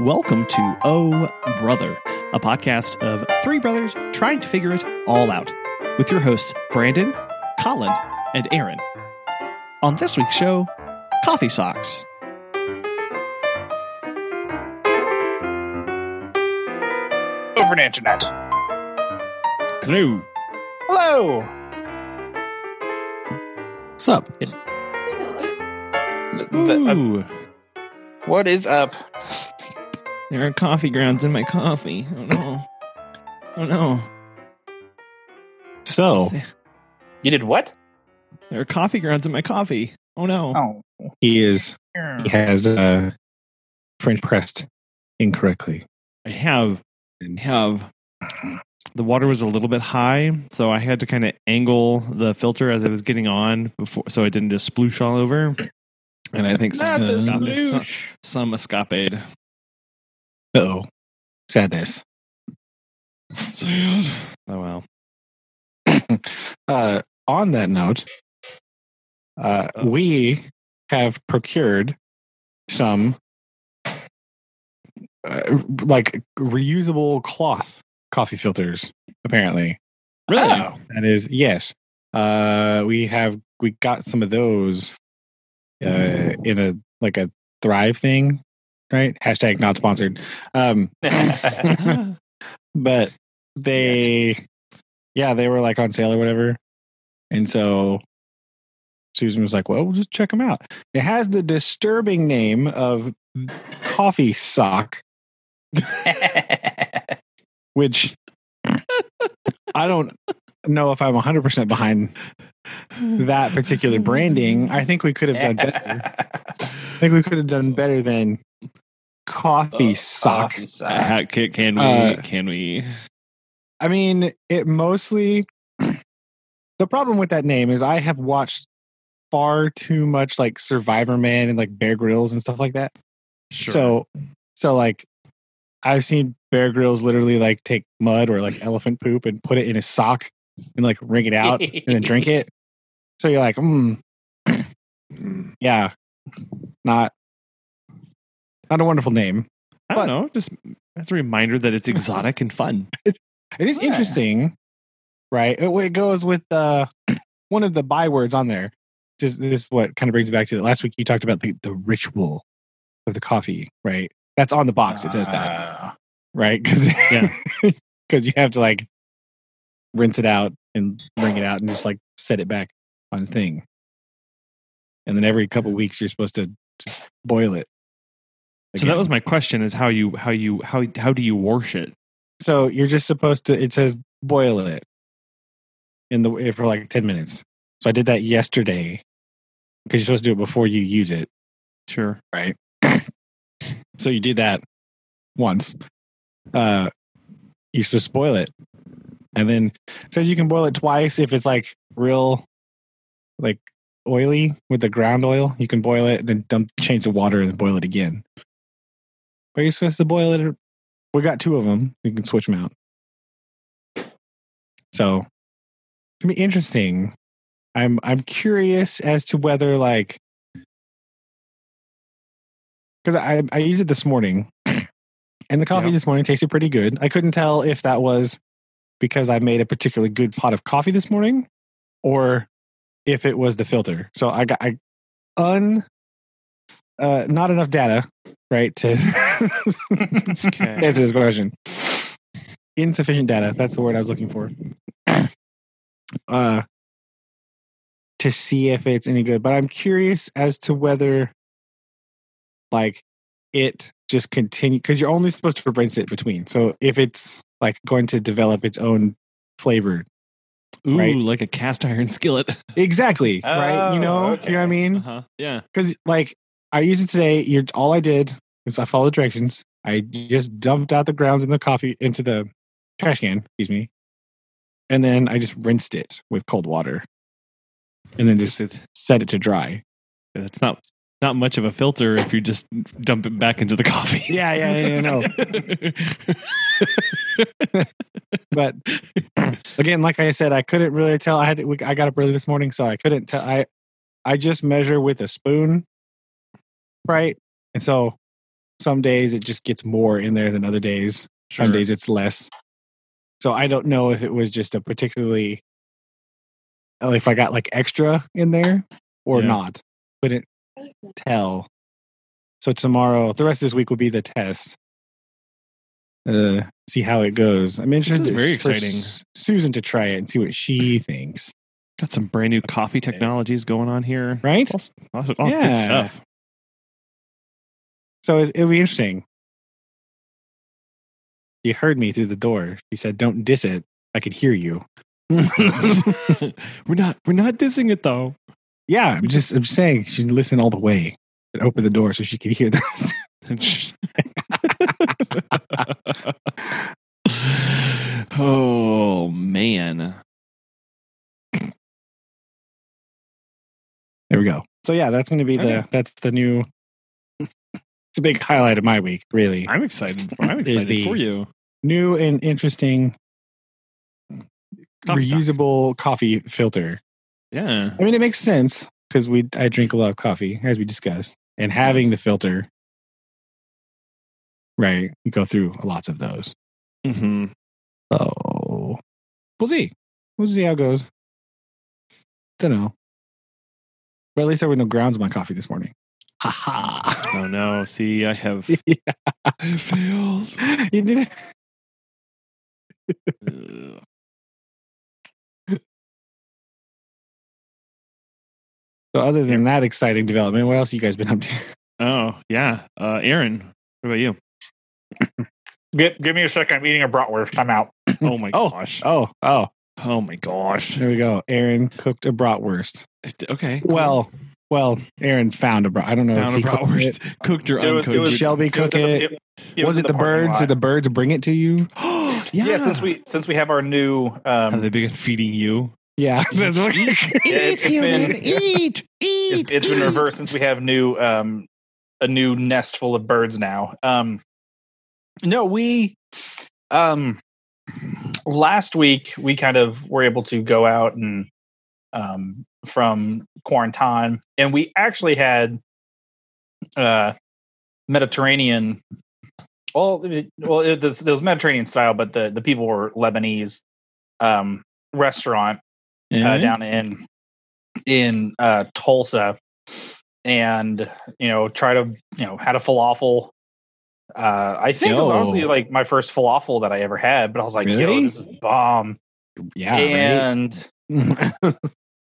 Welcome to Oh Brother, a podcast of three brothers trying to figure it all out, with your hosts Brandon, Collin, and Aaron. On this week's show, coffee socks. over the internet. Hello. Hello. What's up? Ooh, what is up? There are coffee grounds in my coffee. Oh no. Oh no. So You did what? There are coffee grounds in my coffee. Oh no. Oh. he is he has uh, French pressed incorrectly. I have I have the water was a little bit high, so I had to kind of angle the filter as it was getting on before, so it didn't just sploosh all over. And I think some, Not the some, some, some escapade. Oh, sadness. Sad. Oh well. Uh, on that note, uh, we have procured some uh, like reusable cloth coffee filters. Apparently, Really? Oh. that is yes. Uh, we have we got some of those uh, in a like a Thrive thing, right? Hashtag not sponsored. Um, but they yeah they were like on sale or whatever. And so susan was like well we'll just check them out. It has the disturbing name of coffee sock. Which i don't know if i'm 100% behind that particular branding. I think we could have done better. I think we could have done better than coffee sock Coffee sock. How- can, can we? Uh, can we? I mean, it mostly. the problem with that name is I have watched far too much like Survivorman and like Bear Grylls and stuff like that. Sure. So, so like, I've seen Bear Grylls literally like take mud or like elephant poop and put it in his sock and like wring it out and then drink it. So you're like, hmm, Mm, yeah, not not a wonderful name. I don't know. Just that's a reminder that it's exotic and fun. It is Yeah. interesting, right? It, it goes with uh, one of the bywords on there. Just this is what kind of brings me back to the last week. You talked about the, the ritual of the coffee, right? That's on the box. It says that, Ah. right? Because Yeah. because you have to like rinse it out and bring it out and just like set it back on the thing, and then every couple weeks you're supposed to just boil it. So that was my question: is how you how you how how do you wash it? So you're just supposed to. It says boil it in the for like ten minutes. So I did that yesterday because you're supposed to do it before you use it, Sure. right? so you do that once. Uh, you're supposed to boil it, and then it says you can boil it twice if it's like real, like oily with the ground oil. You can boil it, then dump change the water and boil it again. But you're supposed to boil it we got two of them. You can switch them out. So it's gonna be interesting. I'm I'm curious as to whether like because I I used it this morning, and the coffee this morning tasted pretty good. I couldn't tell if that was because I made a particularly good pot of coffee this morning, or if it was the filter. So I got I un uh, not enough data, right, to Okay. answer this question. Insufficient data. That's the word I was looking for. Uh, to see if it's any good, but I'm curious as to whether, like, it just continue because you're only supposed to rinse it between. So if it's like going to develop its own flavor, Ooh, Right. like a cast iron skillet. exactly, right? You Oh, know, okay. you know what I mean? Uh-huh. Yeah. because like I used it today. You're all I did was I followed the directions. I just dumped out the grounds in the coffee into the trash can. Excuse me, and then I just rinsed it with cold water, and then just set it to dry. That's not not much of a filter if you just dump it back into the coffee. Yeah, yeah, yeah, yeah, no. But again, like I said, I couldn't really tell. I had to, I got up early this morning, so I couldn't tell. I I just measure with a spoon, right? And so some days it just gets more in there than other days. Some days it's less. So I don't know if it was just a particularly if I got like extra in there or Yeah. not. Couldn't tell. So tomorrow, the rest of this week will be the test. Uh, see how it goes. I'm interested is very exciting. Susan to try it and see what she thinks. Got some brand new coffee technologies going on here. Right? All, all, all good Yeah. stuff. So it, it'll be interesting. You heard me through the door. She said, "Don't diss it." I could hear you. we're not we're not dissing it though. Yeah, I'm just I'm just saying she should listen all the way and open the door so she could hear the rest. oh man. There we go. So yeah, that's going to be oh, the that's the new. It's a big highlight of my week, really. I'm excited. For, I'm excited for you. New and interesting Coffee sock. reusable coffee filter. Yeah. I mean, it makes sense because we I drink a lot of coffee, as we discussed, and having the filter, right? You go through lots of those. hmm Oh, we'll see. We'll see how it goes. Don't know. But at least there were no grounds in my coffee this morning. Ha ha. Oh no. See, I have Yeah. I failed. you did it. So other than that exciting development, what else you guys been up to? oh yeah. Uh, Aaron, what about you? Give, give me a second. I'm eating a bratwurst. I'm out. Oh my Oh. gosh. Oh, oh, Oh my gosh. there we go. Aaron cooked a bratwurst. Okay. Well, well, Aaron found a brat. I don't know. Down if a he cooked it. bratwurst, cooked or It was- it was- Shelby cook it. it Was it the, parking birds? lot. Did the birds bring it to you? yeah. yeah. since we since we have our new have um, they begun feeding you? Yeah, that's what. it's been- eat, it's, it's been reversed since we have new um a new nest full of birds now. Um no, we um last week we kind of were able to go out and um from quarantine and we actually had uh Mediterranean well it, well it was, it was Mediterranean style but the the people were Lebanese um restaurant uh, down in in uh, Tulsa, and you know, try to you know had a falafel. Uh, I think it was Yo. honestly like my first falafel that I ever had, but I was like, "Yo, this is bomb!" yeah, and right.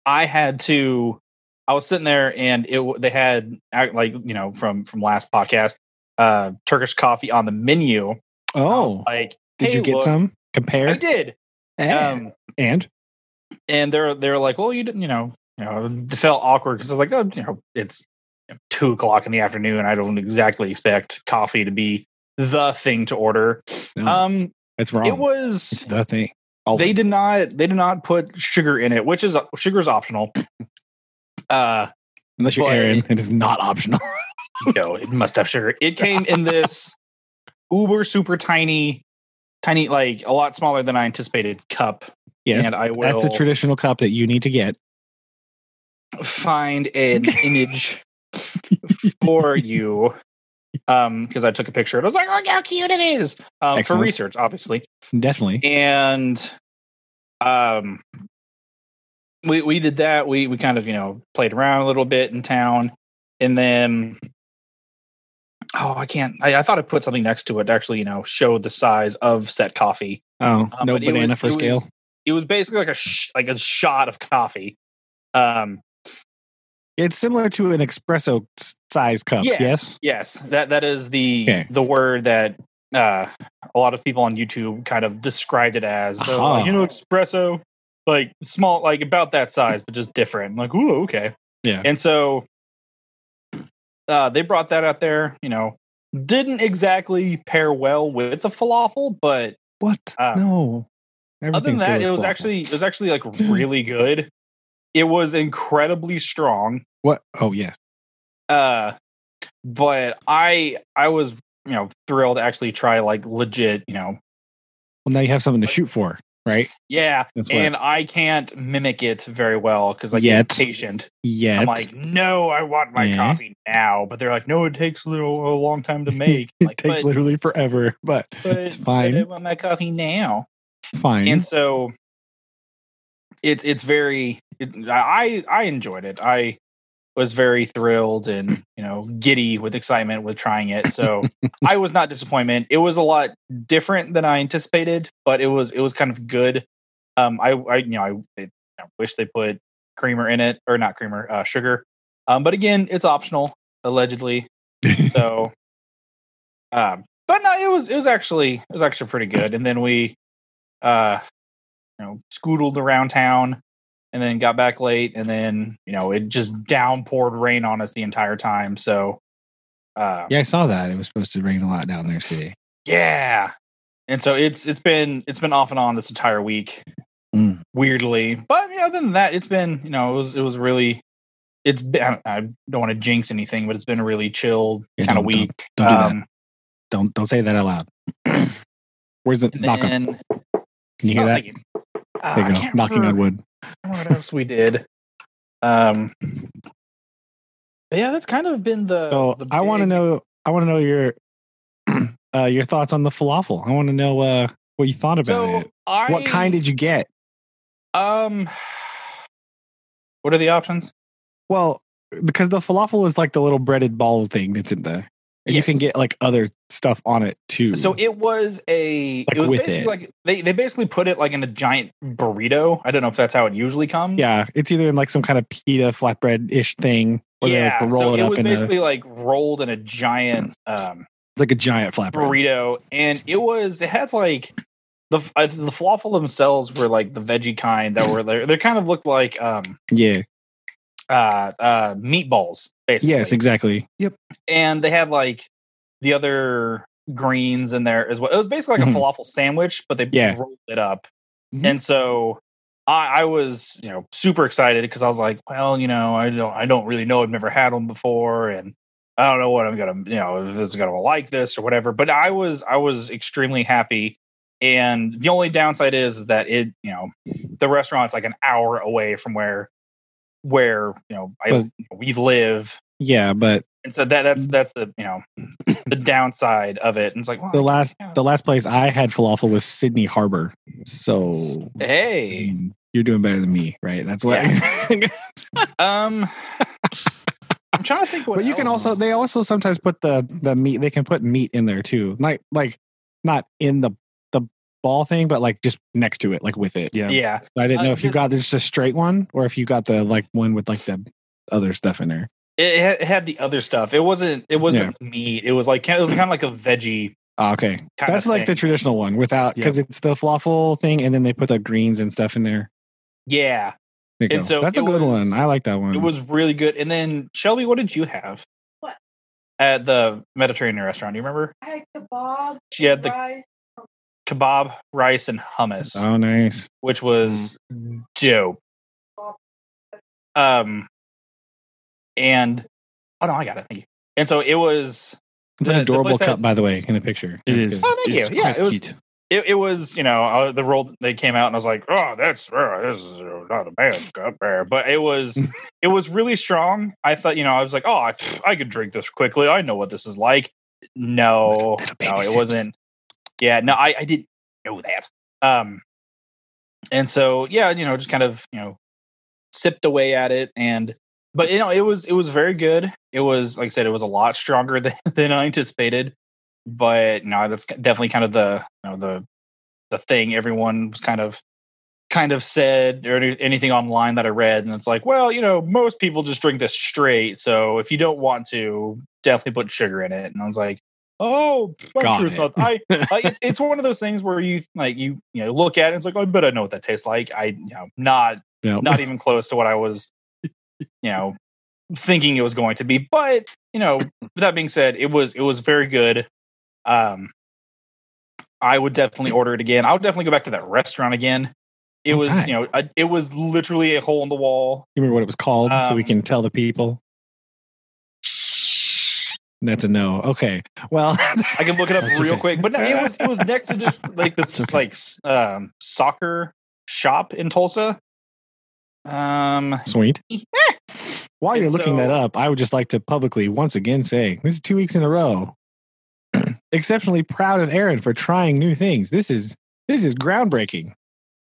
I had to. I was sitting there, and it they had like you know from from last podcast, uh, Turkish coffee on the menu. oh, like did "Hey, you get look," some? Compare. I did. Um, and and they're they're like, well, you didn't, you know, you know, it felt awkward because it's like, oh, you know, it's two o'clock in the afternoon. I don't exactly expect coffee to be the thing to order. no, Um, that's wrong. it was it's the thing. They did not they did not put sugar in it, which is sugar is optional. Uh, unless you're but- Aaron, it is not optional. no, it must have sugar. It came in this uber super tiny, tiny, like a lot smaller than I anticipated cup. yes, and I will that's the traditional cup that you need to get. find an image for you um because i took a picture and i was like look how cute it is um, for research obviously Definitely. and um we we did that we we kind of you know played around a little bit in town and then oh i can't i, I thought i put something next to it to actually you know show the size of set coffee Oh, Um, no banana was- for scale. was- it was basically like a sh- like a shot of coffee um It's similar to an espresso size cup. Yes, Yes. yes, that that is the Okay. the word that uh, a lot of people on YouTube kind of described it as. So, Aha. like, you know, espresso, like small, like about that size, but just different. I'm like, ooh, okay. Yeah. And so uh, they brought that out there. You know, didn't exactly pair well with the falafel, but What? Uh, no. other than that, it was falafel. actually it was actually like really good. It was incredibly strong. what? Oh yes. uh but i i was you know thrilled to actually try like legit you know Well, now you have something to shoot for, right? Yeah, and I can't mimic it very well because like Yet. get impatient. Yet. I'm like, no, I want my Yeah. coffee now. But they're like, no, it takes a little a long time to make. it like, takes but, literally forever, but but, it's but I want my coffee now. Fine. And so it's it's very. It, I I enjoyed it. I was very thrilled and you know giddy with excitement with trying it. So I was not disappointed. It was a lot different than I anticipated, but it was it was kind of good. Um, I I you know I, I wish they put creamer in it or not creamer, uh, sugar. Um, but again, it's optional allegedly. So, um, but no, it was it was actually it was actually pretty good. And then we, uh, you know, scoodled around town, and then got back late, and then you know it just downpoured rain on us the entire time. So, uh, yeah, I saw that. It was supposed to rain a lot down there today. yeah. And so it's it's been it's been off and on this entire week, Mm. weirdly. But you know, other than that, it's been you know it was it was really. It's been, I don't, want to jinx anything, but it's been a really chilled Yeah, kind of don't- don't- week. don't do that. Um, Don't don't say that out loud. Where's the knock on? Can you hear oh, that? you. Uh, There you go. can't Knocking on wood. What else we did? Um, yeah, that's kind of been the. So the I want to know. I want to know your uh, your thoughts on the falafel. I want to know uh, what you thought about So it. I, What kind did you get? um? What are the options? Well, because the falafel is like the little breaded ball thing that's in there. And you can get like other stuff on it too. So it was a. Like it was with basically it. like they they basically put it like in a giant burrito. I don't know if that's how it usually comes. yeah, it's either in like some kind of pita flatbread ish thing, or they yeah. like roll so it it up was in a basically like rolled in a giant um like a giant flatbread. burrito, and it was it had like the uh, the falafel themselves were like the veggie kind that were there. They kind of looked like um Yeah. uh uh meatballs basically. Yes, exactly. Yep. And they had like the other greens in there as well. It was basically like Mhm. a falafel sandwich, but they Yeah. rolled it up. Mhm. And so I, I was, you know, super excited because I was like, well, you know, I don't, I don't really know. I've never had them before, and I don't know what I'm gonna, you know, if this is gonna like this or whatever. But I was, I was extremely happy. And the only downside is, is that it, you know, the restaurant's like an hour away from where, where you know, I Well- we live Yeah, but and so that that's that's the you know the downside of it. And it's like well, the last yeah. the last place I had falafel was Sydney Harbor. So I hey, mean, you're doing better than me, right? That's why. um, I'm trying to think what. but you can also they also sometimes put the the meat they can put meat in there too like like not in the ball thing but like just next to it like with it Yeah. yeah, So i didn't Uh, know if you this- got just a straight one or if you got the like one with like the other stuff in there it, had- the other stuff. It wasn't it wasn't meat. It was like it was kind of like a veggie. Ah, okay Kinda that's like the traditional one without because it's the falafel thing and then they put the greens and stuff in there Yeah, There And go. so that's a good was- one i like that one it was really good. And then Shelby, what did you have? What? At the Mediterranean restaurant, do you remember? I had kebab. She had the rice. Kebab, rice, and hummus. oh nice which was dope. Um, and oh no, I got it. Thank you. And so it was. it's The- an adorable place cup that- by the way in the picture It That's is. good. Oh, thank It's you. Yeah, quite it was- cute. It, it was you know uh, the roll they came out and I was like oh that's uh, this is uh, not a bad cup there but it was it was really strong I thought you know I was like oh I, pff, I could drink this quickly I know what this is like no no it sips. wasn't yeah no I I didn't know that um and so yeah you know just kind of you know sipped away at it and but you know it was it was very good. It was like i said it was a lot stronger than, than i anticipated but no that's definitely kind of the you know the the thing everyone was kind of kind of said or any- anything online that i read and it's like well you know most people just drink this straight so if you don't want to definitely put sugar in it and i was like oh I'm Got sure it's it. not i like it's, it's one of those things where you like you you know look at it it's like i bet i know what that tastes like. I you know not No. not even close to what i was you know thinking it was going to be but you know with that being said it was it was very good. Um i would definitely order it again. I would definitely go back to that restaurant again. It was you know a, it was literally a hole in the wall. You remember what it was called so we Um, can tell the people That's a no. Okay. Well, I can look it up real okay. quick. But no, it was it was next to this like this okay. like um, soccer shop in Tulsa. Um, Sweet. While you're And looking that up, I would just like to publicly once again say this is two weeks in a row. Exceptionally proud of Aaron for trying new things. This is this is groundbreaking.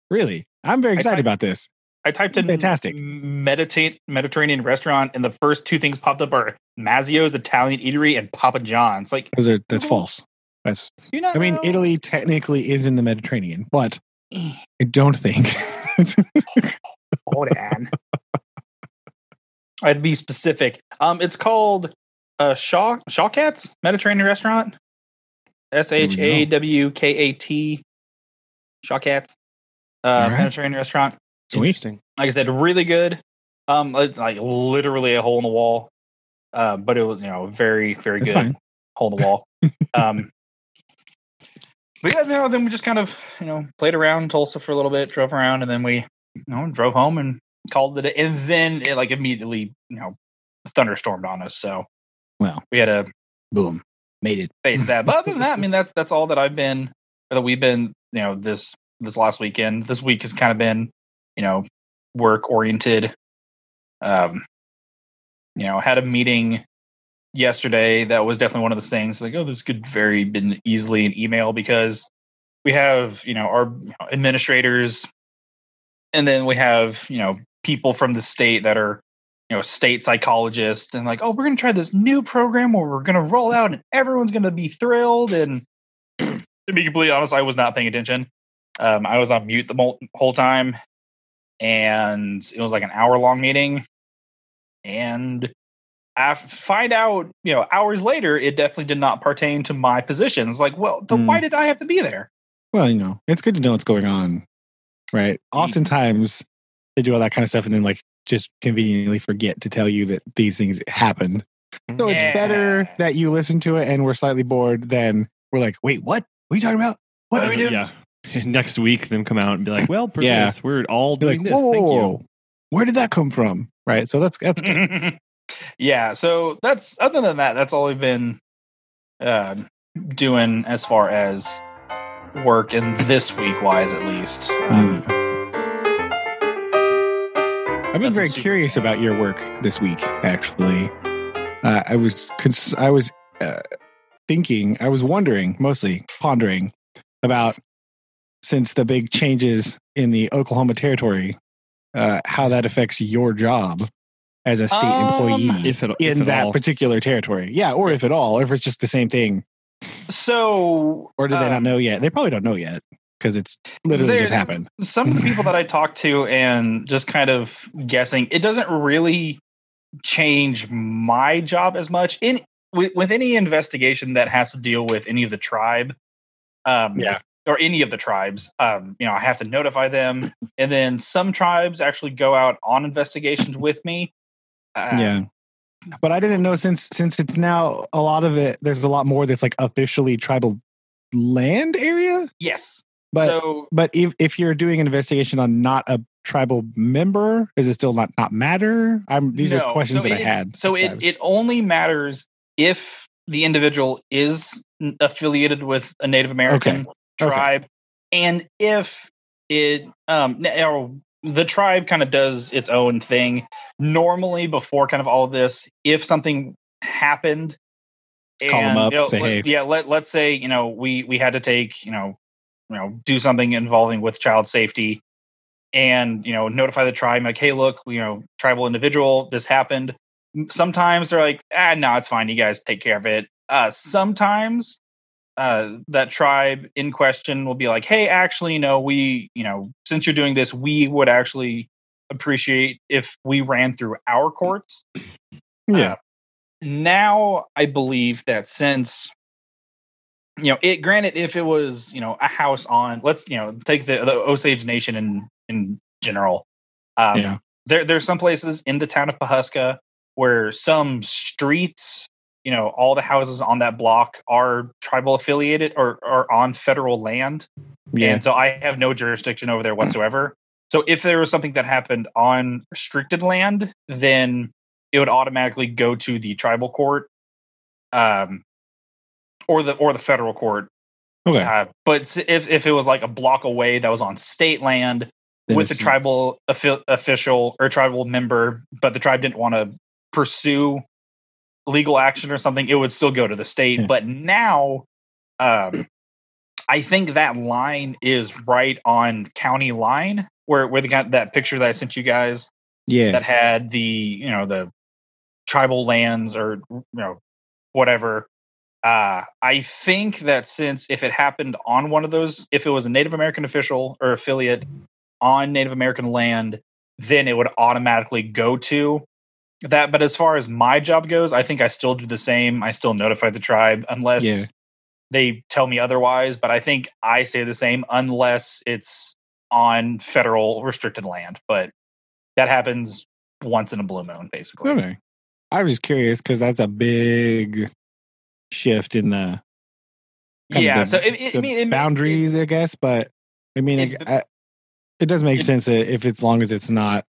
Really, I'm very excited typed- about this. I typed in Fantastic. meditate Mediterranean restaurant, and the first two things popped up are Mazzio's Italian Eatery and Papa John's. Like, Those are that's false. That's you know, I mean, Italy technically is in the Mediterranean, but I don't think. Hold on. I'd be specific. Um, it's called uh Shaw Shawkat's Mediterranean Restaurant. S H A W K A T. Shawkat's. Uh, right. Mediterranean Restaurant. Interesting. Like I said, really good. Um, like literally a hole in the wall. Uh, but it was you know very very That's good fine. hole in the wall. um, but yeah, you know, then we just kind of you know played around Tulsa for a little bit, drove around, and then we you know drove home and called it. And then it like immediately you know thunderstormed on us, so Well, we had a boom, made it. face that. But other than that, I mean that's that's all that I've been or that we've been you know this this last weekend. This week has kind of been you know work oriented. Um, you know, had a meeting yesterday that was definitely one of the things like oh this could very been easily an email because we have you know our administrators and then we have you know people from the state that are you know state psychologists and like oh we're going to try this new program where we're going to roll out and everyone's going to be thrilled and to be completely honest i was not paying attention um, i was on mute the whole time and it was like an hour long meeting and I find out, you know, hours later, it definitely did not pertain to my positions. Like, well, then Hmm. why did I have to be there? Well, you know, it's good to know what's going on, right? Oftentimes they do all that kind of stuff and then like just conveniently forget to tell you that these things happened. So it's better that you listen to it and we're slightly bored than we're like, wait, what? What are you talking about? What What? are we doing? Yeah. Next week, them come out and be like, "Well, for Yeah. this, we're all doing like, this. whoa, Thank you." Where did that come from? Right. So that's that's good. yeah. So that's other than that, that's all we've been uh, doing as far as work in this week wise, at least. Um, I've been very curious exciting. about your work this week. Actually, uh, I was cons- I was uh, thinking, I was wondering, mostly pondering about since the big changes in the Oklahoma territory, uh, how that affects your job as a state Um, employee If it, in at that all. particular territory. Yeah, or if at all, or if it's just the same thing, so, or do they not um, know yet? They probably don't know yet because it's literally There- just happened. some of the people that I talked to and just kind of guessing, it doesn't really change my job as much in with, with any investigation that has to deal with any of the tribe. Um, Yeah. Or any of the tribes, um, you know, I have to notify them, and then some tribes actually go out on investigations with me. Uh, yeah but i didn't know since since it's now a lot of it there's a lot more that's like officially tribal land area Yes. but so but if if you're doing an investigation on not a tribal member does it still not not matter i'm these No, are questions so that i had So it, it only matters if the individual is affiliated with a Native American Okay. Tribe, and if it um or the tribe kind of does its own thing. Normally, before kind of all of this, if something happened, Call 'em up, you know, say, let- "Hey." yeah, let let's say you know we we had to take you know you know do something involving with child safety and you know notify the tribe like hey look you know tribal individual this happened sometimes they're like ah no it's fine you guys take care of it uh sometimes uh that tribe in question will be like hey actually no we you know since you're doing this we would actually appreciate if we ran through our courts yeah now I believe that since you know it granted if it was you know a house on let's you know take the, the Osage Nation in in general um Yeah. there there's some places in the town of Pawhuska where some streets you know all the houses on that block are tribal affiliated or are on federal land yeah and so I have no jurisdiction over there whatsoever. So if there was something that happened on restricted land, then it would automatically go to the tribal court. um, or the or the federal court. Okay. Uh, but if if it was like a block away that was on state land Then with the tribal offi- official or tribal member, but the tribe didn't want to pursue legal action or something, it would still go to the state. Yeah. But now, um, I think that line is right on county line where where they got that picture that I sent you guys Yeah. that had the you know the tribal lands or you know whatever uh i think that since if it happened on one of those if it was a native american official or affiliate on native american land then it would automatically go to that but as far as my job goes i think i still do the same i still notify the tribe unless Yeah. they tell me otherwise but i think i stay the same unless it's on federal restricted land but that happens once in a blue moon basically Okay. I was just curious because that's a big shift in the yeah the- so it, it, I mean, it, boundaries, I guess. But I mean, It- I, does make sense if it's long as it's not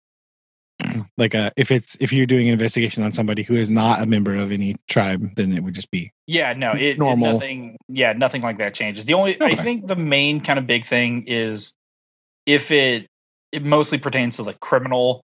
like a if it's if you're doing an investigation on somebody who is not a member of any tribe, then it would just be Yeah, no, it, it normal. nothing. Yeah, nothing like that changes. The only I think the main kind of big thing is if it it mostly pertains to like criminal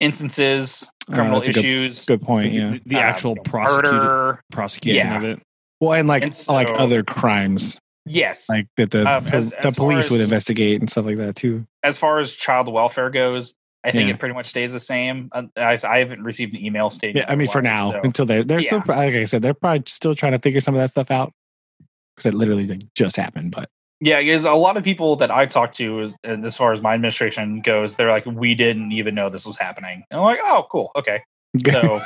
instances, Uh, criminal that's a good- issues, good point. Yeah. the uh, actual you know, murder. prosecution Yeah. of it. Well, and like And like other crimes, Yes, like that the Um, as- the as far police would investigate and stuff like that too. as far as child welfare goes, I think Yeah. it pretty much stays the same. Uh, I, I haven't received an email stating. Yeah, I mean, for now, so- until they're they're Yeah. pro- like I said, they're probably still trying to figure some of that stuff out because it literally like, just happened. But Yeah, because a lot of people that I've talked to, and as far as my administration goes, they're like, we didn't even know this was happening. And I'm like, oh, cool, okay. So,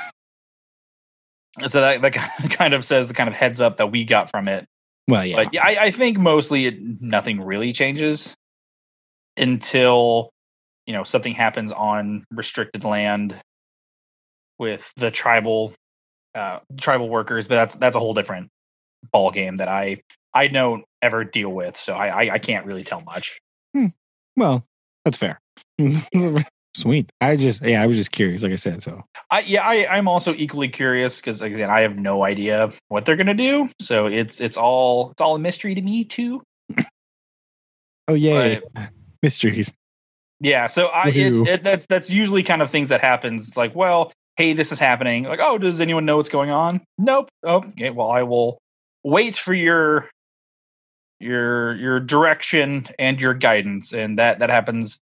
so that that kind of says the kind of heads up that we got from it. well, yeah, But yeah, I, I think mostly it, nothing really changes until you know something happens on restricted land with the tribal uh, tribal workers. But that's that's a whole different ball game that I I don't ever deal with, so I I, I can't really tell much. well, that's fair. Sweet. I just yeah, I was just curious, like I said. So I yeah, I, I'm also equally curious because again, I have no idea what they're gonna do. So it's it's all it's all a mystery to me too. oh yeah, mysteries. Yeah, so I it's, it, that's that's usually kind of things that happens. It's like, well, hey, this is happening. Like, oh, does anyone know what's going on? Nope. Oh, okay. Well, I will wait for your your your direction and your guidance, and that that happens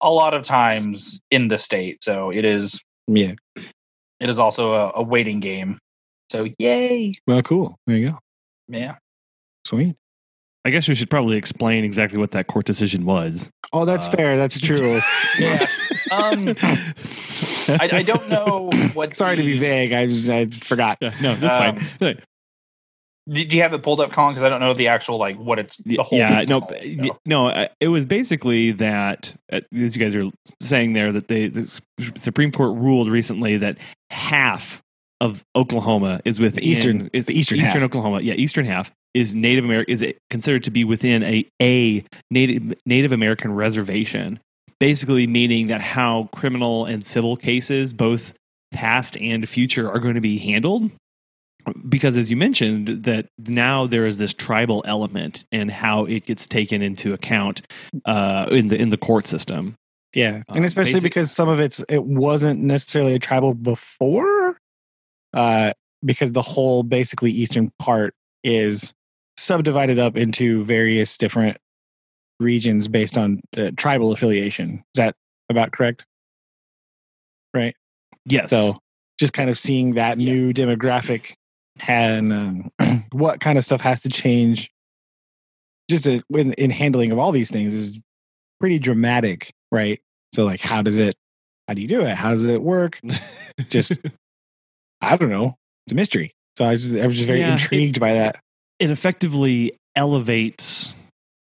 a lot of times in the state. So it is Yeah. it is also a, a waiting game. So yay, Well, cool. There you go. yeah. Sweet. I guess we should probably explain exactly what that court decision was. Oh, that's Uh, fair. That's true. Yeah. Um, I, I don't know what. Sorry to be vague. I just I forgot. Yeah, no, that's Um, fine. Do do you have it pulled up, Collin? Because I don't know the actual like what it's the whole. yeah, no, called, so. no. uh, It was basically that, uh, as you guys are saying there, that they, the Supreme Court ruled recently that half of Oklahoma is within eastern- is the eastern half. Oklahoma. Yeah, eastern half is Native American is considered to be within a a Native Native American reservation. Basically, meaning that how criminal and civil cases, both past and future, are going to be handled because as you mentioned that now there is this tribal element and how it gets taken into account uh, in the in the court system. Yeah, and especially basic- because some of it's it wasn't necessarily a tribal before, uh, because the whole basically eastern part is subdivided up into various different regions based on uh, tribal affiliation. Is that about correct? Right. Yes. So just kind of seeing that Yeah. new demographic and um, what kind of stuff has to change just to, in, in handling of all these things is pretty dramatic, right? So like, how does it, how do you do it? How does it work? Just, I don't know. It's a mystery. So I, just, I was just very Yeah, it- intrigued by that. It effectively elevates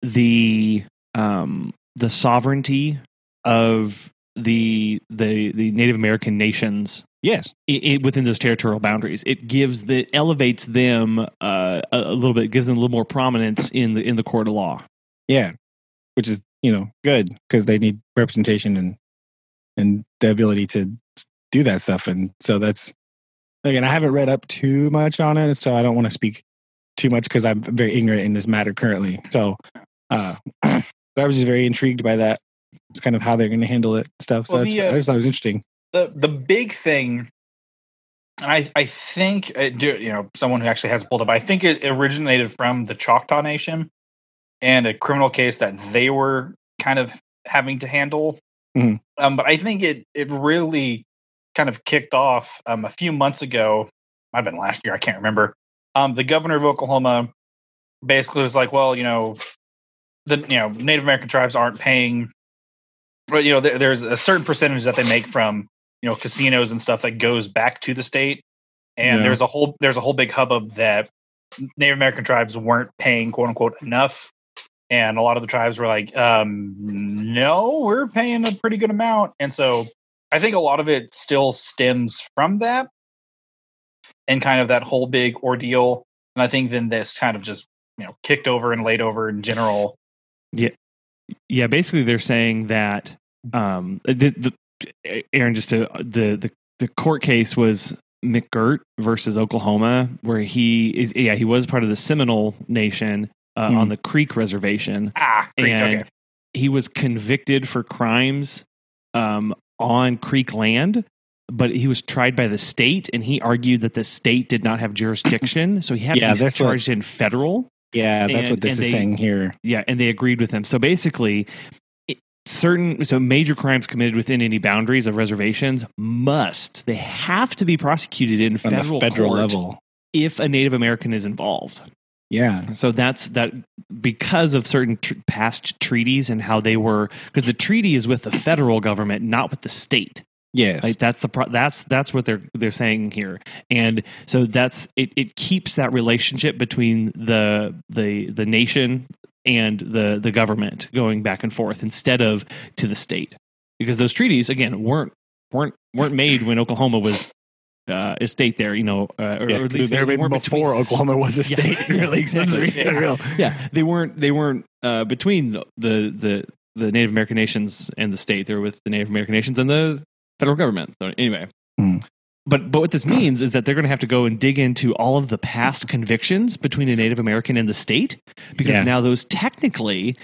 the um, the sovereignty of the the the Native American nations Yes. i i within those territorial boundaries. It gives the elevates them uh, a, a little bit, gives them a little more prominence in the in the court of law. Yeah. Which is, you know, good because they need representation and, and the ability to do that stuff. And so that's, Again, I haven't read up too much on it, so I don't want to speak too much because I'm very ignorant in this matter currently. So, uh, but I was just very intrigued by that. It's kind of how they're going to handle it, stuff. So Well, that's, the, uh, I just thought it was interesting. the the big thing and I, I think uh, you know someone who actually has pulled up. I think it originated from the Choctaw Nation and a criminal case that they were kind of having to handle. Mhm. Um, but I think it it really kind of kicked off um, a few months ago. Might have been last year. I can't remember. Um, the governor of Oklahoma basically was like, "Well, you know, the you know Native American tribes aren't paying. but you know, there, there's a certain percentage that they make from you know casinos and stuff that goes back to the state and Yeah. there's a whole there's a whole big hubbub that native american tribes weren't paying quote unquote enough and a lot of the tribes were like um no we're paying a pretty good amount and so i think a lot of it still stems from that and kind of that whole big ordeal and i think then this kind of just you know kicked over and laid over in general Yeah, yeah. basically they're saying that um the, the Aaron just to the the the court case was McGirt versus Oklahoma where he is yeah, he was part of the Seminole Nation uh, Hmm. on the Creek reservation ah Creek, and okay. he was convicted for crimes um on Creek land but he was tried by the state and he argued that the state did not have jurisdiction so he had Yeah, to be that's what- charged in federal Yeah, that's and- what this is they- saying here. yeah, and they agreed with him. So basically, certain so major crimes committed within any boundaries of reservations must they have to be prosecuted in On federal, federal level. if a Native American is involved. Yeah. So that's that because of certain tr- past treaties and how they were because the treaty is with the federal government, not with the state. Yes. Like that's the pro- that's that's what they're they're saying here, and so that's it. It keeps that relationship between the the the nation and the the government going back and forth instead of to the state, because those treaties again weren't weren't weren't made when Oklahoma was uh, a state there, you know, uh, or, yeah, or at least they're they weren't before between- Oklahoma was a Yeah. state. really, Exactly. Yeah. real. yeah, they weren't they weren't uh, between the, the the the Native American nations and the state. They were with the Native American nations and the federal government. So anyway, Hmm. but but what this means is that they're going to have to go and dig into all of the past convictions between a Native American and the state because Yeah. now those technically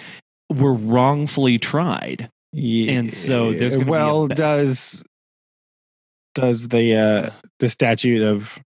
were wrongfully tried. Yeah. And so there's gonna be a well, does does the uh the statute of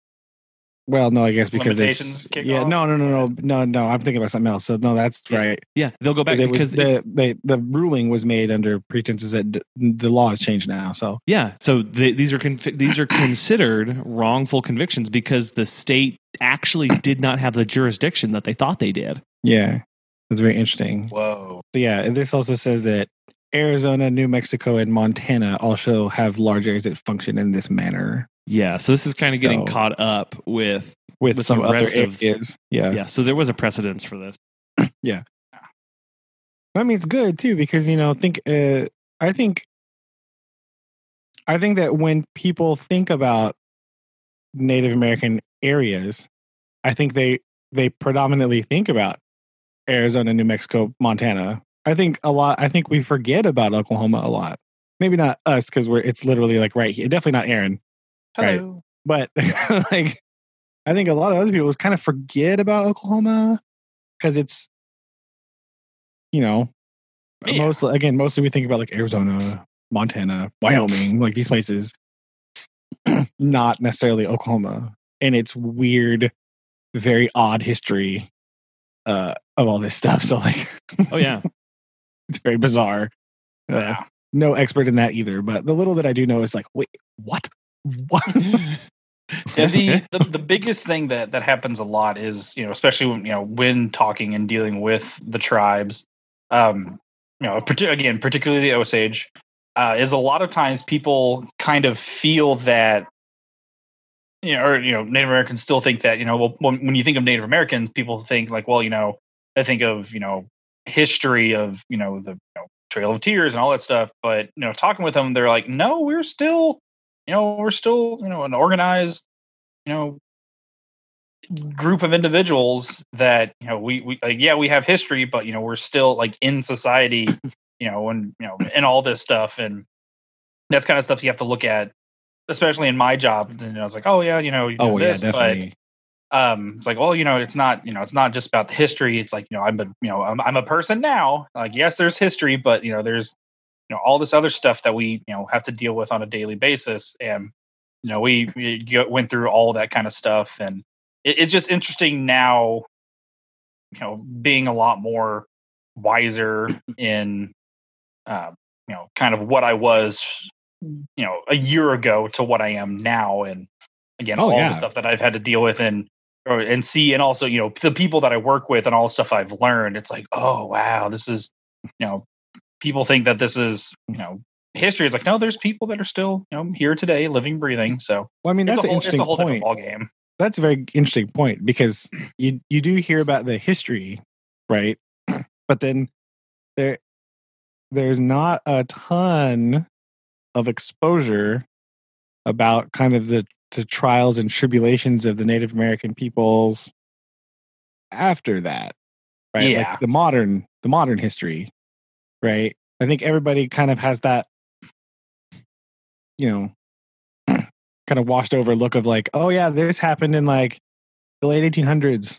well, no, I guess because Limitations it's kick yeah, off? no, no, no, no, no, no. I'm thinking about something else. So no, that's Yeah. right. Yeah, they'll go back Because it because the they, the ruling was made under pretenses that d- the law has changed now. So Yeah, so the, these are confi- these are considered wrongful convictions because the state actually did not have the jurisdiction that they thought they did. yeah, that's very interesting. whoa So yeah, and this also says that Arizona, New Mexico, and Montana also have large areas that function in this manner Yeah, so this is kind of getting So- caught up with with, With some the other rest of- areas. yeah. yeah. So there was a precedence for this. Yeah, I mean, it's good too because you know, think. Uh, I think. I think that when people think about Native American areas, I think they they predominantly think about Arizona, New Mexico, Montana. I think a lot. I think we forget about Oklahoma a lot. Maybe not us because we're it's literally like right here. Definitely not Aaron, Right. Hello. but like I think a lot of other people kind of forget about Oklahoma because it's you know Yeah. mostly again mostly we think about like Arizona, Montana, Wyoming, like these places, not necessarily Oklahoma, and it's weird, very odd history uh, of all this stuff. So like Oh yeah, it's very bizarre. Uh, yeah No expert in that either, but the little that I do know is like, wait, what? What? Yeah, the, the the biggest thing that that happens a lot is you know especially when you know when talking and dealing with the tribes um you know again particularly the osage uh is a lot of times people kind of feel that you know or you know native americans still think that you know well when, when you think of native americans people think like well you know they think of you know history of you know the you know, trail of tears and all that stuff but you know talking with them they're like no we're still you know we're still you know an organized you know group of individuals that you know we, we like yeah we have history but you know we're still like in society you know and you know and all this stuff and that's kind of stuff you have to look at especially in my job, and I was like, oh yeah, you know, you Oh know yeah, this, definitely. Um, it's like, well, you know, it's not, you know, it's not just about the history. It's like, you know, I'm a, you know, I'm, I'm a person now. Like, yes, there's history, but you know, there's, you know, all this other stuff that we, you know, have to deal with on a daily basis, and you know, we, we went through all that kind of stuff, and it, it's just interesting now, you know, being a lot more wiser in, uh, you know, kind of what I was, you know, a year ago to what I am now, and again, Oh, all yeah. the stuff that I've had to deal with and or and see, and also, you know, the people that I work with and all the stuff I've learned. It's like, oh wow, this is, you know, people think that this is, you know, history. It's like, no, there's people that are still, you know, here today, living, breathing. So Well, I mean, that's a an whole, it's interesting a whole point. ball game. That's a very interesting point because you you do hear about the history, right? But then there there's not a ton of exposure about kind of the the trials and tribulations of the Native American peoples after that, right? Yeah. Like the modern the modern history, right? I think everybody kind of has that, you know, kind of washed over look of like, oh yeah, this happened in like the late 1800s,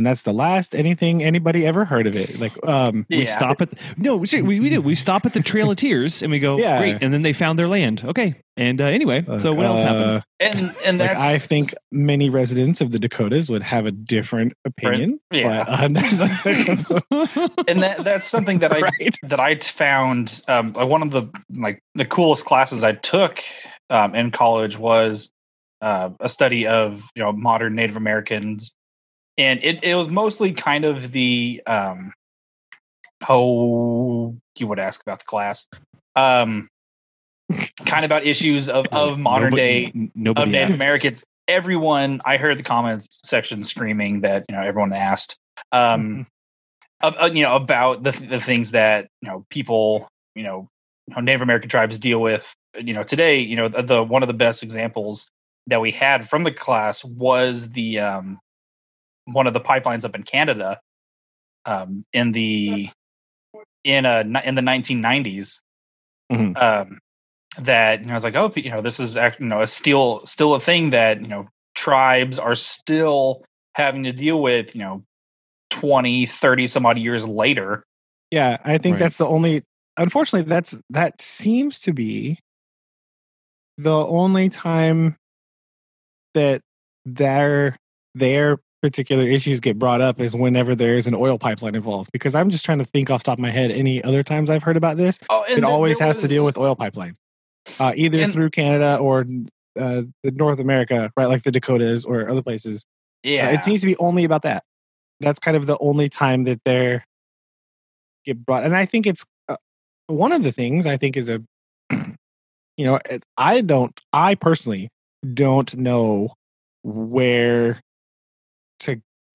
and that's the last anything anybody ever heard of it. Like, um, We stop at the, no, we, we do. We stop at the Trail of Tears and we go, Yeah. great. And then they found their land. Okay. And uh, anyway, so what else happened? uh, And and Like, that's I think many residents of the Dakotas would have a different opinion. yeah. But, um, and that that's something that I right. that I found um, one of the like the coolest classes I took um, in college was uh, a study of you know modern Native Americans, and it it was mostly kind of the um, oh you would ask about the class, um, kind of about issues of of modern Nobody- day Nobody of Native asked. Americans. Everyone, I heard the comments section screaming that you know everyone asked, um, ab- uh, you know, about the the things that you know people, you know, Native American tribes deal with. You know, today, you know, the, the one of the best examples that we had from the class was the um, one of the pipelines up in Canada, um, in the in a in the 1990s. Mhm. Um, that you know, I was like, oh, you know, this is you know, a still still a thing that you know tribes are still having to deal with. You know, 20, 30 some odd years later. Yeah, I think Right. that's the only. Unfortunately, that's that seems to be the only time that their their particular issues get brought up is whenever there's an oil pipeline involved. Because I'm just trying to think off the top of my head any other times I've heard about this. Oh, it always there has to deal with oil pipelines, uh, either And- through Canada or uh, the North America, right? Like the Dakotas or other places. Uh, yeah. it seems to be only about that. That's kind of the only time that they're get brought. And I think it's uh, one of the things I think is a, you know, I don't, I personally don't know where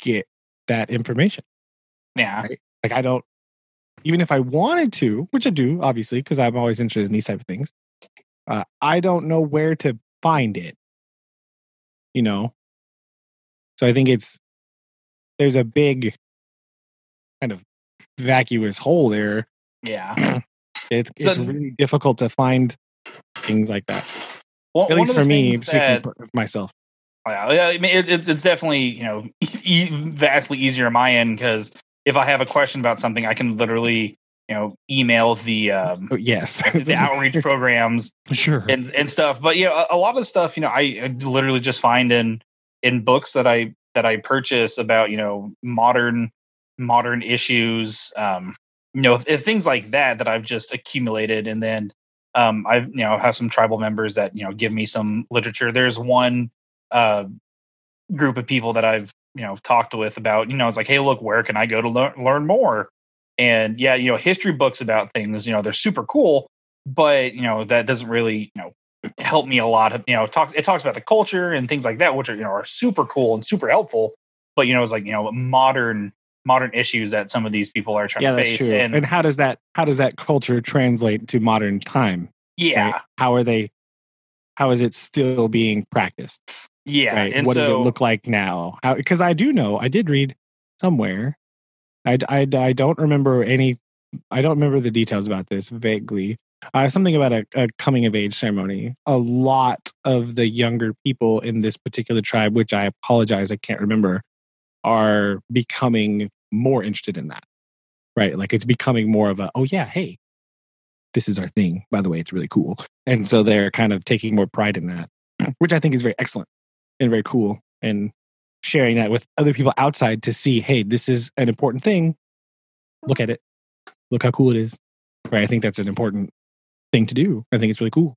get that information. yeah. Like I don't, even if I wanted to, which I do, obviously, because I'm always interested in these type of things. Uh, I don't know where to find it. You know, so I think it's there's a big kind of vacuous hole there. Yeah. It, So- it's really difficult to find things like that. One, At least for me, speaking that- myself. Yeah, yeah, I mean, it, it, it's definitely you know e- vastly easier on my end because if I have a question about something, I can literally you know email the um, Oh, yes, the outreach programs Sure. and and stuff. But you know, a, a lot of stuff you know I, I literally just find in in books that I that I purchase about you know modern modern issues, um, you know th- things like that that I've just accumulated, and then um, I you know have some tribal members that you know give me some literature. There's one uh, group of people that I've you know talked with about you know it's like hey look where can I go to learn learn more and yeah you know history books about things you know they're super cool but you know that doesn't really you know help me a lot of you know talks it talks about the culture and things like that which are you know are super cool and super helpful but you know it's like you know modern modern issues that some of these people are trying yeah, to that's face true. and, And, how does that how does that culture translate to modern time? yeah right? How are they? How is it still being practiced? Yeah right? and what does it look like now? Because I do know, I did read somewhere. I, I, I don't remember any. I don't remember the details about this vaguely, I uh, something about a, a coming of age ceremony. A lot of the younger people in this particular tribe, which I apologize, I can't remember, are becoming more interested in that. Right? Like it's becoming more of a, oh yeah, hey, this is our thing. By the way, it's really cool. And so they're kind of taking more pride in that, which I think is very excellent and very cool. And sharing that with other people outside to see, hey, this is an important thing. Look at it. Look how cool it is. Right. I think that's an important thing to do. I think it's really cool.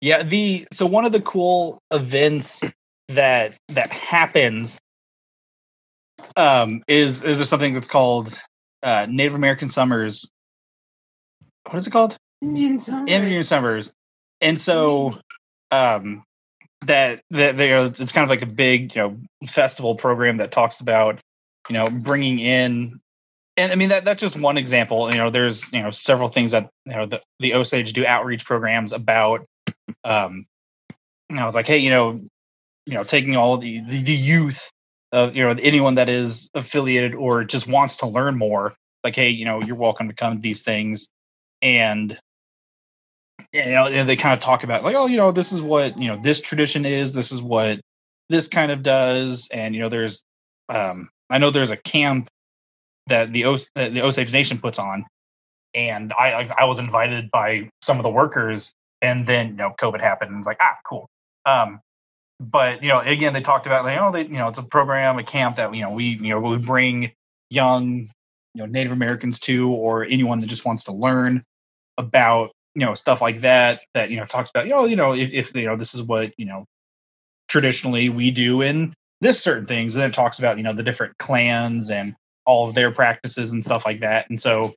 Yeah, the so one of the cool events that that happens um is is there something that's called uh Native American Summers. What is it called? Indian summer. Indian Summers. And so um that that they are it's kind of like a big, you know, festival program that talks about, you know, bringing in and I mean that that's just one example. You know, there's you know several things that you know the, the Osage do outreach programs about. Um, you know, it's like, hey, you know, you know, taking all the the, the youth of you know anyone that is affiliated or just wants to learn more. Like, hey, you know, you're welcome to come to these things, and you know, and they kind of talk about like, oh, you know, this is what you know this tradition is. This is what this kind of does, and you know, there's um, I know there's a camp that the Os- uh, the Osage Nation puts on, and I I was invited by some of the workers, and then you know COVID happened, and it's like ah cool. Um, but you know again they talked about like oh they you know it's a program a camp that you know we you know we bring young you know Native Americans to or anyone that just wants to learn about you know stuff like that that you know talks about you know you know if, if you know this is what you know traditionally we do in this certain things and then it talks about you know the different clans and all of their practices and stuff like that. And so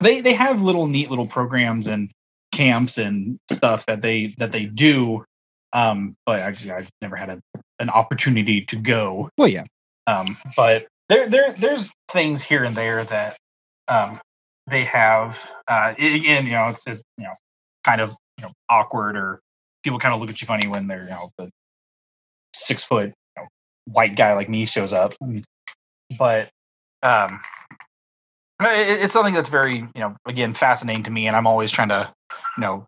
they they have little neat little programs and camps and stuff that they that they do. Um, but actually, I've never had a, an opportunity to go. Well, yeah. Um, but there there there's things here and there that um, they have. Uh, again, you know, it's, it's you know kind of you know awkward or people kind of look at you funny when they're you know the six foot you know, white guy like me shows up but um, it, it's something that's very you know again fascinating to me, and I'm always trying to you know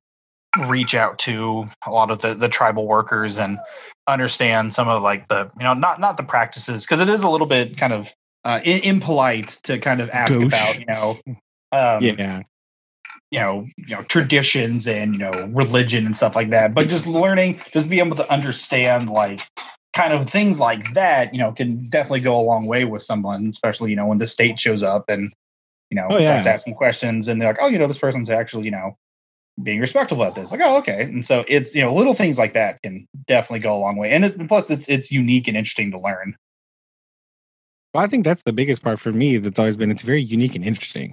reach out to a lot of the the tribal workers and understand some of like the you know not not the practices because it is a little bit kind of uh, impolite to kind of ask Gauche. about you know um, Yeah. you know you know traditions and you know religion and stuff like that but just learning just be able to understand like kind of things like that you know can definitely go a long way with someone especially you know when the state shows up and you know Oh, yeah. starts asking questions and they're like oh you know this person's actually you know being respectful of this like oh okay and so it's you know little things like that can definitely go a long way and, it, and plus it's it's unique and interesting to learn Well, I think that's the biggest part for me that's always been it's very unique and interesting,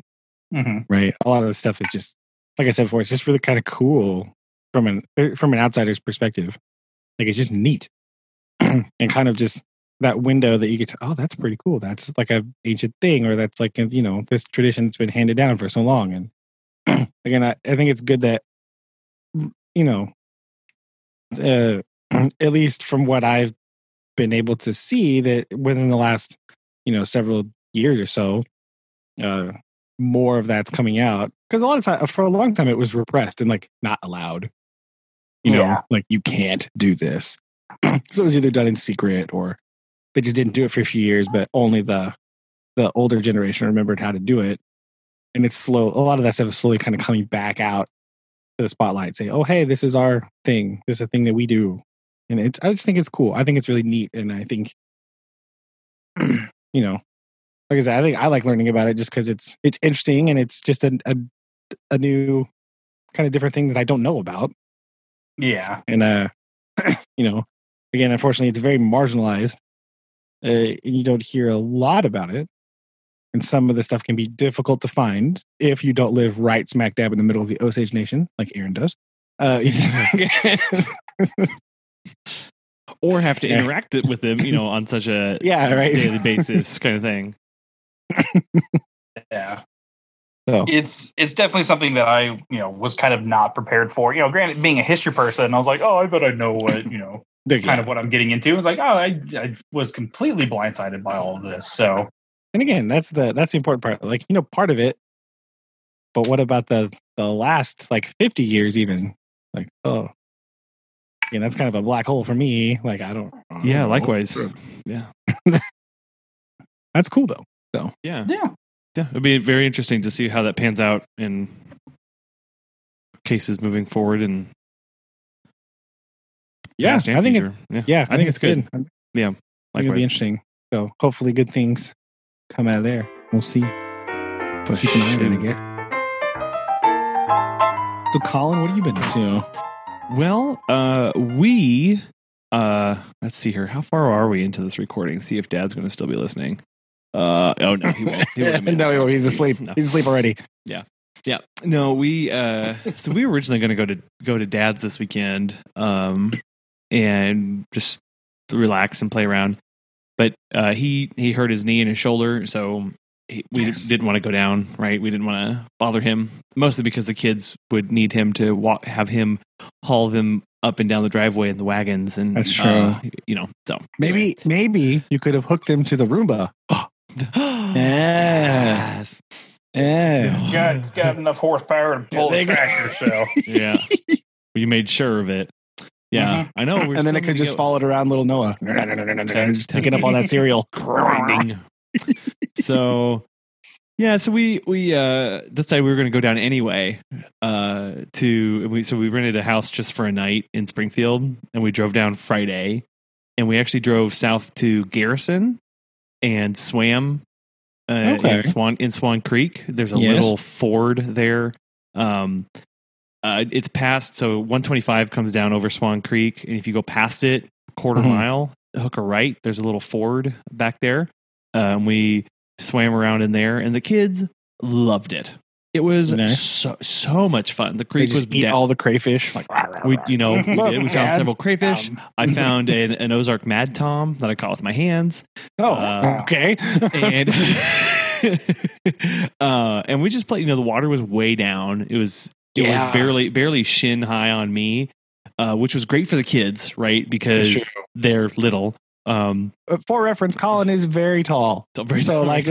mm-hmm. right? A lot of the stuff is just like I said before, it's just really kind of cool from an uh, from an outsider's perspective. Like it's just neat. and kind of just that window that you get to, oh, that's pretty cool. That's like a ancient thing, or that's like you know, this tradition that's been handed down for so long. And again, I, I think it's good that you know, uh, at least from what I've been able to see, that within the last you know several years or so uh more of that's coming out because a lot of time for a long time it was repressed and like not allowed. You know Yeah. like you can't do this. So it was either done in secret or they just didn't do it for a few years but only the the older generation remembered how to do it. And it's slow a lot of that stuff is slowly kind of coming back out to the spotlight say oh hey this is our thing. This is a thing that we do. And it's i just think it's cool. I think it's really neat and i think you know, like I said, I think I like learning about it just because it's it's interesting and it's just a, a a new kind of different thing that I don't know about. yeah And uh, you know, again, unfortunately, it's very marginalized, uh, and you don't hear a lot about it. And some of the stuff can be difficult to find if you don't live right smack dab in the middle of the Osage Nation, like Aaron does. Uh, or have to interact it with them, you know, on such a yeah, right. daily basis kind of thing. Yeah So it's it's definitely something that I you know was kind of not prepared for. You know, granted, being a history person, I was like, oh, I bet I know what you know, there- kind of what I'm getting into. It's like, oh, I I was completely blindsided by all of this. So and again that's the that's the important part like you know part of it but what about the the last like 50 years even? Like, oh, and that's kind of a black hole for me. Like, I don't. I don't Yeah, know. likewise. Yeah. That's cool though. So Yeah. Yeah. Yeah. It'd be very interesting to see how that pans out in cases moving forward and yeah, and I think it's future. yeah. yeah, I, think, it's good. I think it'll be interesting. So hopefully, good things come out of there. We'll see. Push Keep an eye on it again. So, Collin, what have you been up to? Well, uh, we uh, let's see here. How far are we into this recording? See if Dad's going to still be listening. Uh, oh no, he won't. He won't no, he won't. he's asleep. No. He's asleep already. Yeah, yeah. no, we uh, so we were originally going to go to go to Dad's this weekend, um, and just relax and play around. But uh, he he hurt his knee and his shoulder, so he, we Yes. didn't want to go down. Right, we didn't want to bother him, mostly because the kids would need him to walk, have him haul them up and down the driveway in the wagons, and That's true. uh, you know, so Maybe, maybe you could have hooked him to the Roomba. yes. Yeah. It's got it's got enough horsepower to pull There a tractor. So yeah. You made sure of it. Yeah, I know. and then it could gonna just go- followed around little Noah. just picking up all that cereal. grinding. so yeah, so we we uh decided we were going to go down anyway. Uh, to we so we rented a house just for a night in Springfield, and we drove down Friday, and we actually drove south to Garrison and swam. Uh, Okay. in Swan in Swan Creek, there's a Yes. little ford there. Um, uh, it's past so 125 comes down over Swan Creek, and if you go past it, quarter Mhm. mile, hook a right. There's a little ford back there. Um, we swam around in there, and the kids loved it. It was Nice. so so much fun. The They creek was eat da- all the crayfish. Like, we you know we, did. we found several crayfish. Um, I found an, an Ozark madtom that I caught with my hands, oh, uh, okay. and uh, and we just played. You know, the water was way down. It was it Yeah. was barely barely shin high on me, uh, which was great for the kids, right? Because they're little. Um, Uh, For reference, Collin is very tall. so, very So, like,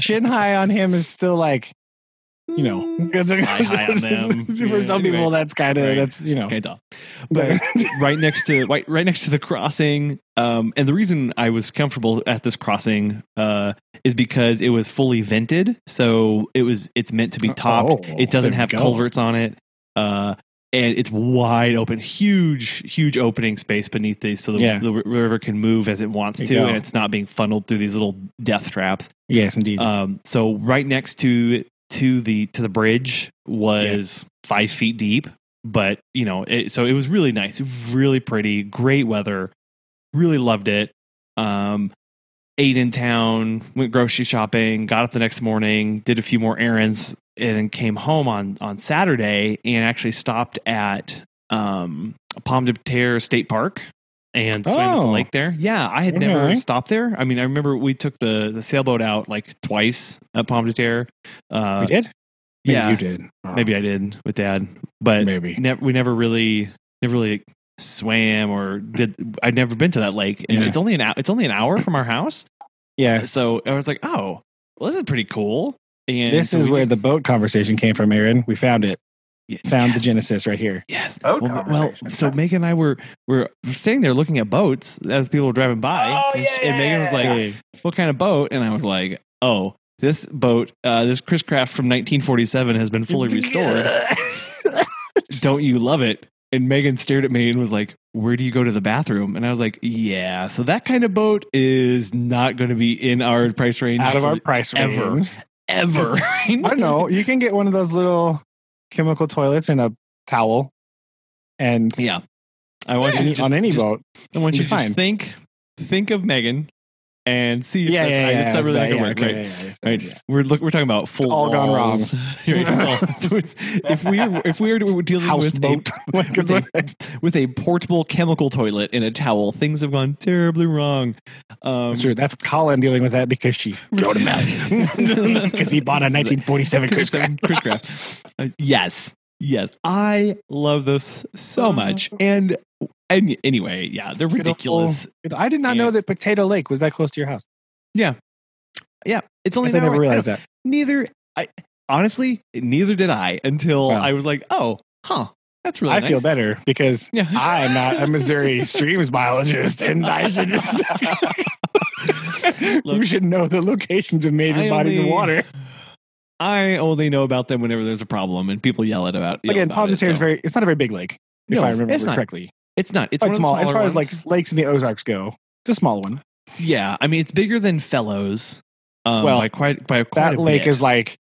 Chin high on him is still like, you know, Sky high on them. For Yeah, some anyway. people, that's kind of Right. that's you know. But right next to right, right next to the crossing, um, and the reason I was comfortable at this crossing uh, is because it was fully vented, so it was it's meant to be topped. Oh, it doesn't have go. culverts on it, uh, and it's wide open, huge, huge opening space beneath these, so the, Yeah. the river can move as it wants There to, and it's not being funneled through these little death traps. Yes, indeed. Um, so right next to to the to the bridge was five feet deep, but you know, it, so it was really nice, really pretty, great weather. Really loved it. Um, ate in town, went grocery shopping, got up the next morning, did a few more errands, and then came home on on Saturday and actually stopped at um, Pomme de Terre State Park and swam at the Oh. lake there. Yeah, I had never stopped there. I mean, I remember we took the the sailboat out like twice at Pomme de Terre. Uh, we did. Maybe yeah, you did. Oh, maybe I did with Dad, but maybe. never we never really never really swam or did. I'd never been to that lake, and Yeah. it's only an hou- it's only an hour from our house. Yeah. So I was like, oh, well, this is pretty cool. And This so is where just- the boat conversation came from, Aaron. We found it. Found the genesis right here. Yes. Boat well, well, so Megan and I were were sitting there looking at boats as people were driving by, Oh, and, yeah, she- and Megan was like, yeah. "What kind of boat?" And I was like, "Oh, this boat, uh, this Chris Craft from 1947 has been fully restored. Don't you love it?" And Megan stared at me and was like, "Where do you go to the bathroom?" And I was like, "Yeah, so that kind of boat is not going to be in our price range Out of our for- price ever. range. ever." I don't know. You can get one of those little chemical toilets and a towel, and Yeah. I want you to just, on any just boat. I want you to just think think of Megan and see if Yeah, yeah, yeah. it's not really gonna yeah, work, right? Right. We're look, we're talking about full all gone wrong. right. All- so it's, if we are if we are dealing with. Like, with a, with a portable chemical toilet and a towel, things have gone terribly wrong. Um, Sure, that's Collin dealing with that because she's thrown him out because he bought a 1947 Chris Craft. Chris Craft. Uh, yes, yes, I love those so much, and and anyway, yeah, they're ridiculous. I did not know that Potato Lake was that close to your house. Yeah, yeah. it's only I never hour- realized that. neither I honestly, neither did I until. I was like, oh, huh, that's really I nice. feel better because Yeah. I'm not a Missouri streams biologist, and I should. Look, should know the locations of major I bodies of water? I only know about them whenever there's a problem and people yell it about. yell Again, about Pondicherry it, is so. very. It's not a very big lake, if No, I remember correctly. It's not. It's Quite one of the small as smaller far as like lakes in the Ozarks go. It's a small one. Yeah, I mean, it's bigger than Fellows. Um, Well, by quite by quite that a lake bit. is like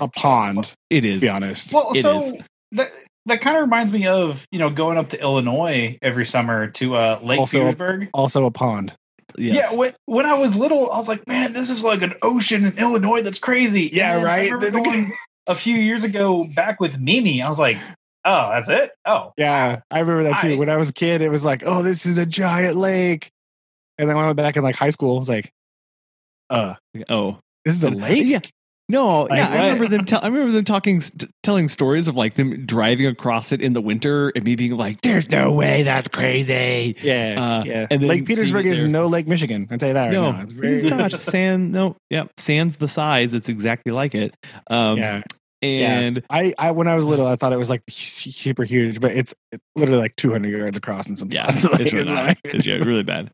a pond. It is. To be honest, Well, It so is. that that kind of reminds me of you know going up to Illinois every summer to uh, Lake Also- Petersburg. also a pond. Yes. Yeah, when, when I was little, I was like, man, this is like an ocean in Illinois. That's crazy. Yeah, And right? I remember going a few years ago back with Mimi. I was like, oh, that's it. Oh, Yeah, I remember that too. I- when I was a kid, it was like, oh, this is a giant lake. And then when I went back in like high school, it was like, uh, oh, this is a lake? Yeah. No, Like yeah, I remember them. Tell, I remember them talking, t- telling stories of like them driving across it in the winter and me being like, "There's no way, that's crazy." Yeah. Uh, yeah. and then Lake Petersburg is there. no Lake Michigan. I'll tell you that right no, now. It's very, it's not. Sand, no, yep, sand's the size. It's exactly like it. Um, yeah. And I, I, when I was little, I thought it was like super huge, but it's literally like 200 yards across and some yeah, it's really bad. It's yeah, really bad.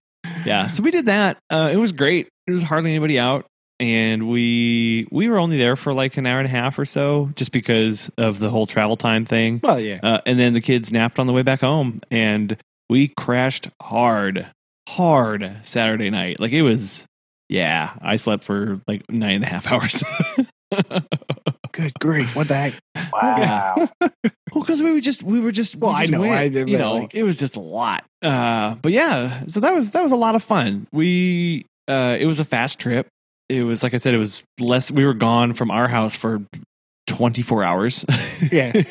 Yeah, so we did that. Uh, it was great. There was hardly anybody out, and we we were only there for like an hour and a half or so, just because of the whole travel time thing. Well, yeah. Uh, and then the kids napped on the way back home, and we crashed hard, hard Saturday night. Like it was, yeah. I slept for like nine and a half hours. Good grief. What the heck? wow. well, because we were just we were just Well, we I just know, went, I did, you know like- it was just a lot. Uh, but yeah, so that was that was a lot of fun. We uh, it was a fast trip. It was like I said, it was less. We were gone from our house for twenty four hours. Yeah.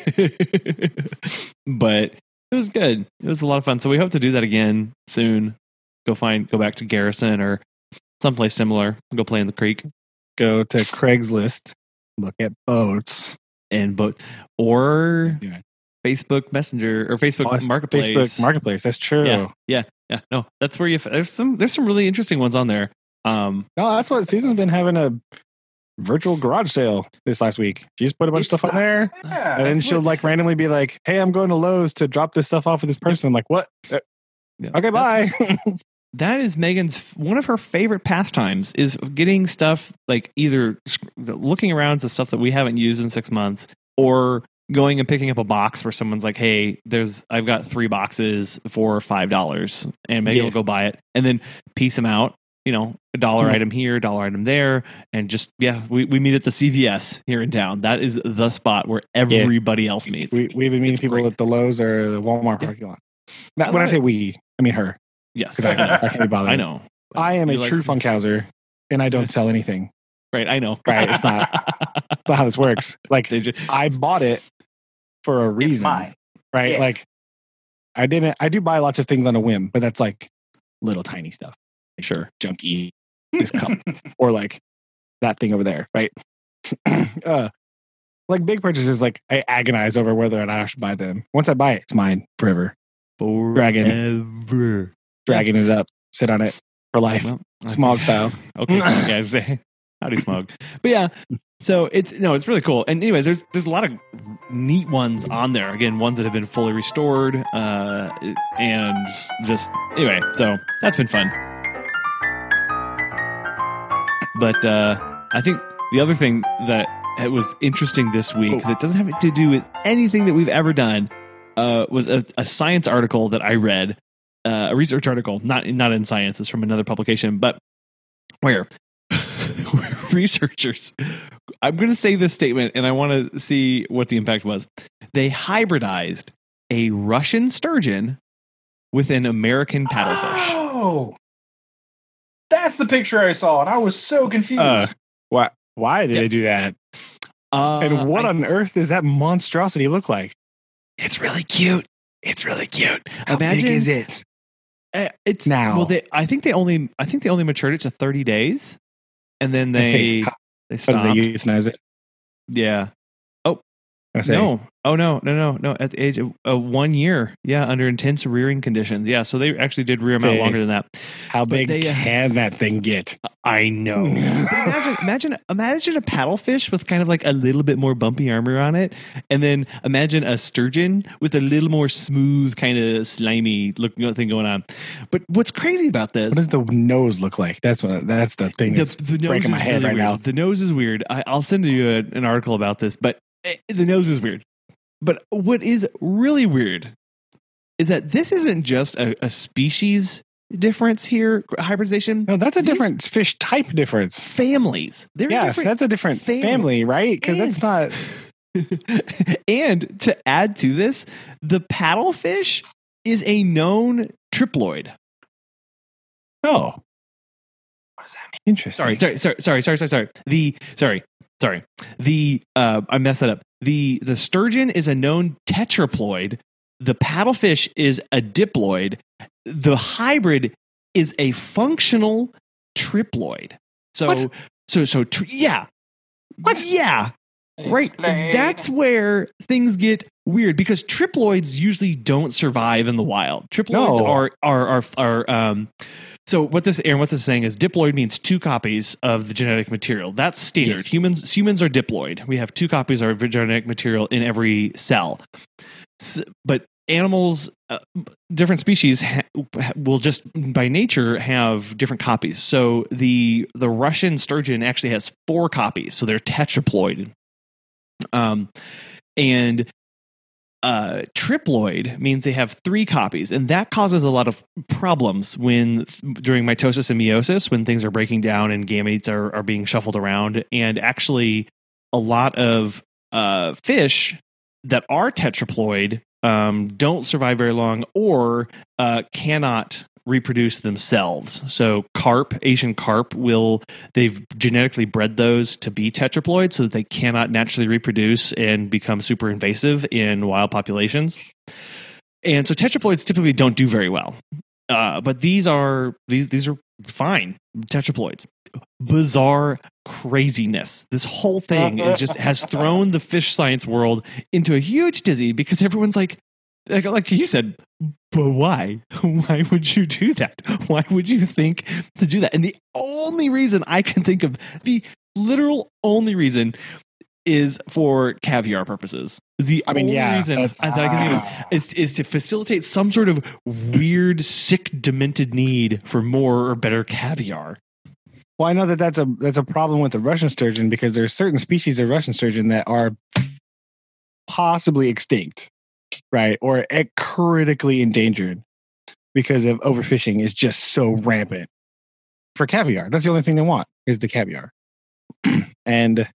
but it was good. It was a lot of fun. So we hope to do that again soon. Go find go back to Garrison or someplace similar. Go play in the creek Go to Craigslist, look at boats. and boat or Facebook Messenger or Facebook Oh, Marketplace. Facebook Marketplace. That's true. Yeah. Yeah, yeah. No, that's where you. There's some. There's some really interesting ones on there. Um, No, that's what Season's been having a virtual garage sale this last week. She just put a bunch of stuff on there. Yeah. And then she'll what- like randomly be like, "Hey, I'm going to Lowe's to drop this stuff off with this person." I'm like, "What? Uh, yeah, Okay, bye." that is Megan's one of her favorite pastimes is getting stuff like either looking around to stuff that we haven't used in six months or going and picking up a box where someone's like, "Hey, there's I've got three boxes for five dollars," and Megan Yeah. will go buy it and then piece them out. You know, a dollar Mhm. item here, dollar item there, and just yeah, we, we meet at the CVS here in town. That is the spot where everybody else meets. we we've been meeting It's people great. at the Lowe's or the Walmart Yeah. parking lot. Not, I when I say we, I mean her yes, because I, can- I can't be bothered. I know. I am a You like- true funkhauser, and I don't sell anything. Right, I know. Right, it's not- That's not how this works. Like They I bought it for a It's reason, mine. right? Yeah. Like I didn't. I do buy lots of things on a whim, but that's like little tiny stuff, sure. junky this cup or like that thing over there, right? uh, like big purchases, like I agonize over whether or not I should buy them. Once I buy it, it's mine forever. Dragon. Dragging it up, sit on it for life, Well, I Smaug style. Okay, smog guys. Howdy, smog. But yeah, so it's no, it's really cool. And anyway, there's there's a lot of neat ones on there. Again, ones that have been fully restored, uh, and just anyway. So that's been fun. But uh, I think the other thing that it was interesting this week Oh. that doesn't have to do with anything that we've ever done uh, was a, a science article that I read, uh, a research article, not not in science. It's from another publication, but where researchers. I'm going to say this statement, and I want to see what the impact was. They hybridized a Russian sturgeon with an American paddlefish. Oh, that's the picture I saw, and I was so confused. Uh, why? Why did Yeah. they do that? Uh, And what I- on earth does that monstrosity look like? it's really cute. It's really cute. How Imagine, big is it? Uh, it's Now? Well, they, I think they only. I think they only matured it to 30 days, and then they How they did stopped. they euthanize it? yeah. Oh I say, No, Oh no, no, no, no! At the age of uh, one year, yeah, under intense rearing conditions, yeah. So they actually did rear them out longer than that. How But big they, uh, can that thing get? I know. Imagine, imagine, imagine a paddlefish with kind of like a little bit more bumpy armor on it, and then imagine a sturgeon with a little more smooth, kind of slimy looking thing going on. But what's crazy about this? What does the nose look like? That's what. That's the thing that's breaking my head really right weird. now. The nose is weird. I, I'll send you a, an article about this, but eh, the nose is weird. But what is really weird is that this isn't just a, a species difference here, hybridization. No, that's a These- different fish type difference. Families. They're Yeah, different that's a different family. family, right? Because And- that's not. and to add to this, the paddlefish is a known triploid. Oh, What does that mean? interesting. Sorry, sorry, sorry, sorry, sorry, sorry, sorry. The sorry, sorry. The uh, I messed that up. The the sturgeon is a known tetraploid. The paddlefish is a diploid. The hybrid is a functional triploid. So What? so so tr- yeah. What? Yeah. Right. Explain. That's where things get weird because triploids usually don't survive in the wild. Triploids No. are are are are um so what this Aaron what this is saying is diploid means two copies of the genetic material. That's standard. Yes. Humans humans are diploid. We have two copies of our genetic material in every cell. S- but animals uh, different species ha- will just by nature have different copies. So the the Russian sturgeon actually has four copies. So they're tetraploid. Um and uh, triploid means they have three copies, and that causes a lot of problems when during mitosis and meiosis, when things are breaking down and gametes are, are being shuffled around. And actually, a lot of uh, fish that are tetraploid um, don't survive very long or uh, cannot reproduce themselves. So carp, Asian carp will they've genetically bred those to be tetraploid so that they cannot naturally reproduce and become super invasive in wild populations. And so tetraploids typically don't do very well. Uh, but these are these these are fine tetraploids. Bizarre craziness. This whole thing is just has thrown the fish science world into a huge dizzy because everyone's like, like, like you said, but why? Why would you do that? Why would you think to do that? And the only reason I can think of, the literal only reason, is for caviar purposes. The I mean, only yeah, reason that's- I can think of is, ah. is is to facilitate some sort of weird, sick, demented need for more or better caviar. Well, I know that that's a that's a problem with the Russian sturgeon because there are certain species of Russian sturgeon that are possibly extinct, right, or critically endangered because of overfishing is just so rampant. For caviar, that's the only thing they want is the caviar, and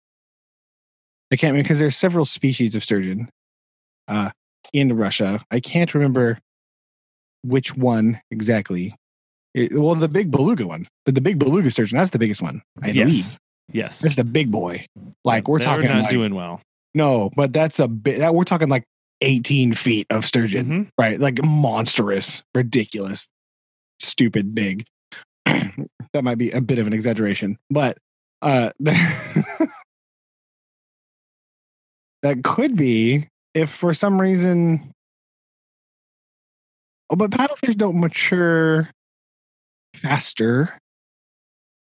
I can't because there's several species of sturgeon uh, in Russia. I can't remember which one exactly. It- well, the big beluga one, the, the big beluga sturgeon, that's the biggest one. I believe yes, yes. that's the big boy. Like we're They're talking not like, doing well. no, but that's a bit. That, we're talking like 18 feet of sturgeon, Mhm. right? Like monstrous, ridiculous, stupid, big. that might be a bit of an exaggeration, but uh, that could be if for some reason. Oh, but paddlefish don't mature faster,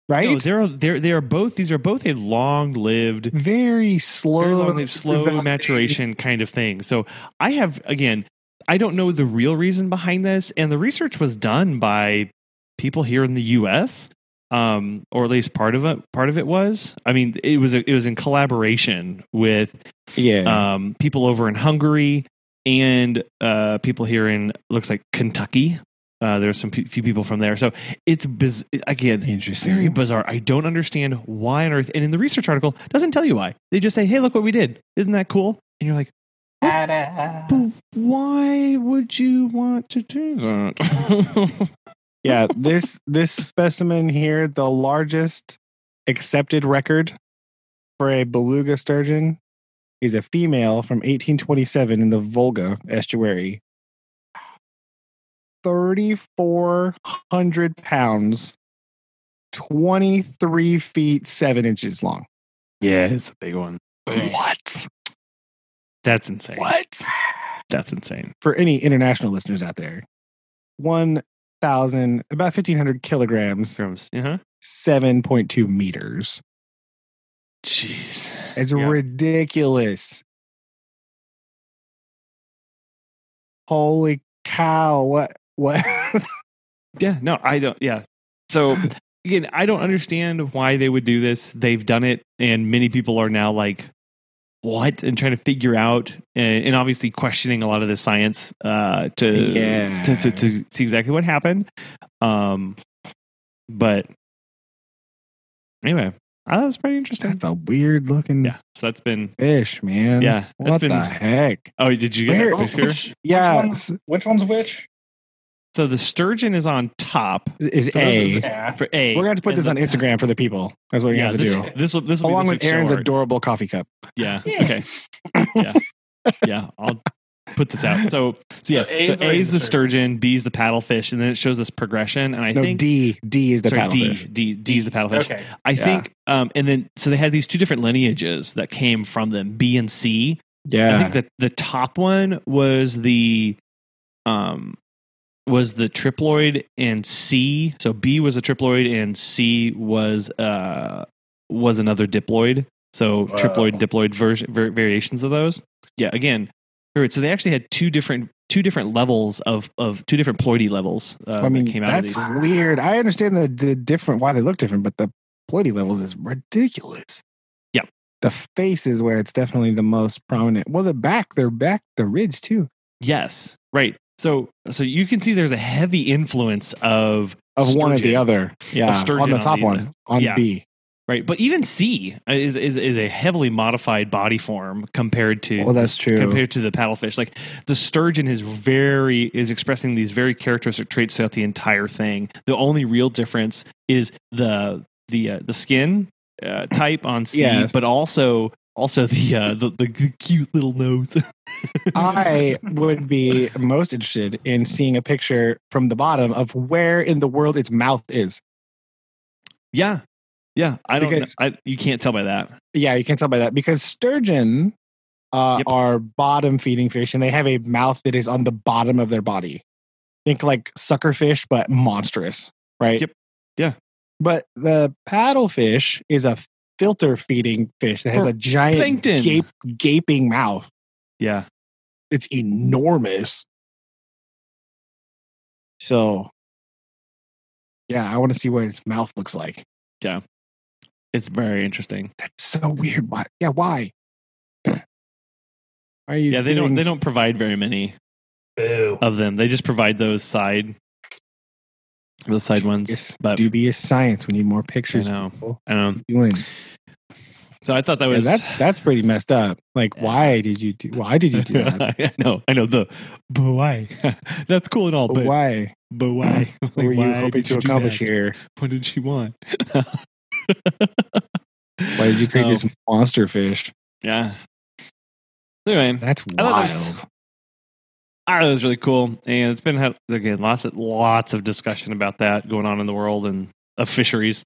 right? No, they're they're they are both. These are both a long-lived very slow, very long lived, slow maturation kind of thing. So I have again, I don't know the real reason behind this, and the research was done by people here in the U.S. Um, or at least part of it. Part of it was. I mean, it was a, it was in collaboration with Yeah, um, people over in Hungary and uh, people here in looks like Kentucky. Uh, there's some p- few people from there, so it's biz- again interesting. very bizarre. I don't understand why on earth. And in the research article, it doesn't tell you why. They just say, "Hey, look what we did! Isn't that cool?" And you're like, "But why would you want to do that?" yeah, this this specimen here, the largest accepted record for a beluga sturgeon, is a female from 1827 in the Volga estuary. 3,400 pounds, 23 feet 7 inches long. yeah, it's a big one. What? That's insane. What? That's insane. For any international listeners out there, 1,000, about 1,500 kilograms, Uh-huh. 7.2 meters. Jeez. It's Yeah. ridiculous. Holy cow. What? What? Yeah, no, I don't. Yeah. So again, I don't understand why they would do this. They've done it, and many people are now like, "What?" and trying to figure out, and, and obviously questioning a lot of the science uh, to, Yeah. to, to to see exactly what happened. Um, but anyway, I thought it was pretty interesting. That's a weird looking yeah, so that's been fish, man. yeah. That's What been. the heck? Oh, did you get Where- that Oh, picture? which, Yeah. Which, one, which one's which? So the sturgeon is on top Is For A. of- for A. We're going to have to put and this the- on Instagram for the people. That's what we Yeah, have to this, do. this will this will be Along this with Aaron's short. adorable coffee cup. Yeah. Yeah. Okay. Yeah. Yeah. I'll put this out. So, so yeah. So A So is A already is the the sturgeon, B is the paddlefish, and then it shows this progression. And I no, think D. D is the sorry, D, paddlefish. D, D is the paddlefish. Okay. I Yeah. think, um, and then so they had these two different lineages that came from them, B and C. Yeah. I think that the top one was the, um, was the triploid and C. So B was a triploid and C was uh was another diploid. So Wow. triploid diploid version var- variations of those. Yeah, again. all right, So they actually had two different two different levels of of two different ploidy levels. Uh, I mean, that came out that's of these. weird. I understand the, the different, why they look different, but the ploidy levels is ridiculous. Yeah. The face is where it's definitely the most prominent. Well, the back, their back, the ridge too. Yes, right. So so you can see there's a heavy influence of Of one or the other. Yeah. sturgeon On the on top the- one. On yeah. B. right, but even C is is is a heavily modified body form compared to Well, that's true. compared to the paddlefish. Like the sturgeon is very is expressing these very characteristic traits throughout the entire thing. The only real difference is the the uh, the skin uh, type on C, Yes. but also also the uh, the, the cute little nose. I would be most interested in seeing a picture from the bottom of where in the world its mouth is. yeah, yeah. I don't. Because- I, you can't tell by that. Yeah, you can't tell by that because sturgeon uh, Yep. are bottom feeding fish and they have a mouth that is on the bottom of their body. Think like sucker fish, but monstrous, right? Yep. Yeah. But the paddlefish is a filter feeding fish that has For a giant gape, gaping mouth. Yeah. It's enormous. So, yeah, I want to see what its mouth looks like. Yeah, it's very interesting. That's so weird. Why? Yeah, why? Why are you Yeah, they don't they don't provide very many Boo. of them. They just provide those side those side ones. Dubious, But dubious science. We need more I pictures. know. people I don't know. Doing. So I thought that was that's that's pretty messed up. Like, why did you do? Why did you do that? I know, I know the but why? That's cool and all, but why? but why? What were you hoping to you accomplish here? What did she want? Why did you create Oh, this monster fish? Yeah. Anyway, That's thought that was- wild. I thought it was really cool, and it's been had again lots of lots of discussion about that going on in the world and of fisheries.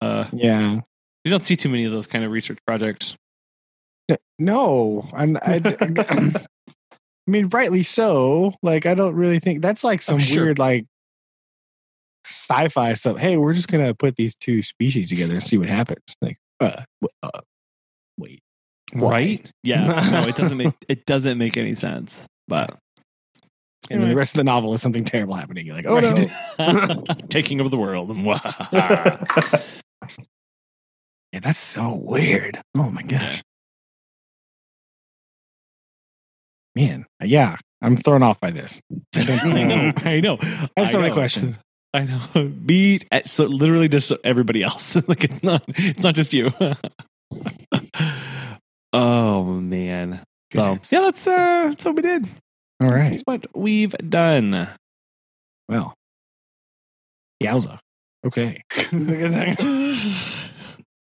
Uh, Yeah. You don't see too many of those kind of research projects. No, and I, I mean, rightly so. Like, I don't really think that's like some Oh, sure. weird like sci-fi stuff. Hey, we're just gonna put these two species together and see what happens. Like, uh, uh wait, Why? Right? Yeah. no, it doesn't make it doesn't make any sense. But and then the rest of the novel is something terrible happening. You're like, oh no. no, taking over the world. Yeah, that's so weird. Oh my gosh. Yeah. Man, yeah, I'm thrown off by this. I know. I know. I have so many know. questions. I know. Me, eh, so literally just everybody else. like it's not. It's not just you. oh man. So yeah, that's uh, that's what we did. All right, That's what we've done. Well, yowza. Okay.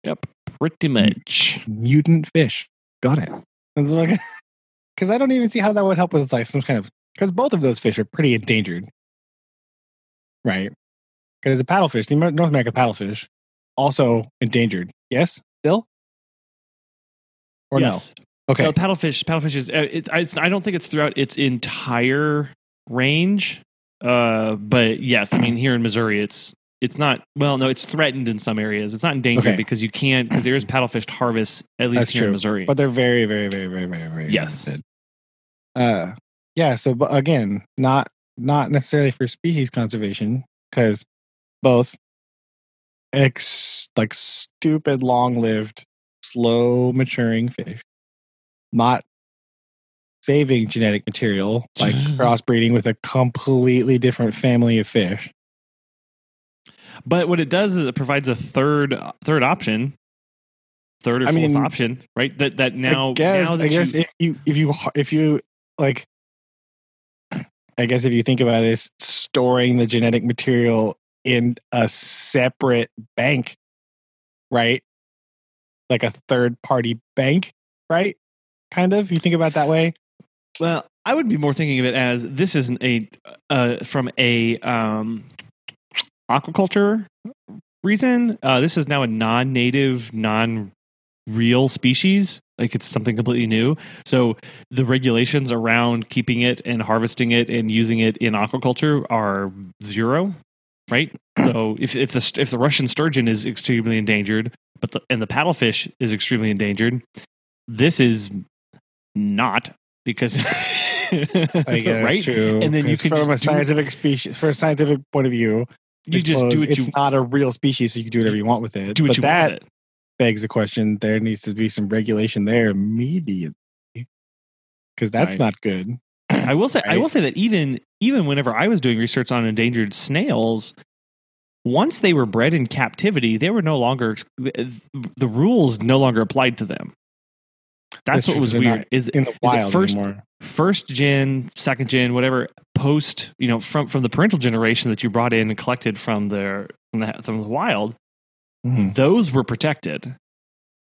Yep, pretty much. Mutant fish. Got it. Because I don't even see how that would help with like some kind of. Because both of those fish are pretty endangered. Right. Because a paddlefish, the North American paddlefish, also endangered. Yes? Still? Or yes. Okay. So paddlefish, paddlefish is. uh, It, it's, I don't think it's throughout its entire range. Uh, but yes, I mean here in Missouri, it's it's not. Well, no, it's threatened in some areas. It's not endangered Okay. because you can't because there is paddlefish harvest at least That's here in. Missouri. but they're very, very, very, very, very, very Yes. limited. Uh, yeah. So, but again, not not necessarily for species conservation because both ex like stupid, long lived, slow maturing fish, not saving genetic material like crossbreeding with a completely different family of fish. But what it does is it provides a third third option, third or I fourth mean, option, right? That that now I guess, now that I guess you, if you if you if you like, I guess if you think about it, as storing the genetic material in a separate bank, right? Like a third party bank, right? Kind of. You think about it that way. well, I would be more thinking of it as this isn't a uh, from a um, aquaculture reason. Uh, this is now a non-native, non-real species. Like it's something completely new. So the regulations around keeping it and harvesting it and using it in aquaculture are zero, right? So if if the if the Russian sturgeon is extremely endangered, but the, and the paddlefish is extremely endangered, this is not because I guess right. true. And then you can from a scientific species, for a scientific point of view, I You just do what it's you not a real species, so you can do whatever you want with it. do what but you that want. with it. begs the question: there needs to be some regulation there immediately, because that's Right. not good. I will say I will say that even even whenever I was doing research on endangered snails, once they were bred in captivity, they were no longer the rules no longer applied to them. That's, what was weird. Is in the wild first- anymore. first gen, second gen, whatever post you know from from the parental generation that you brought in and collected from the from the, from the wild, Mhm. those were protected.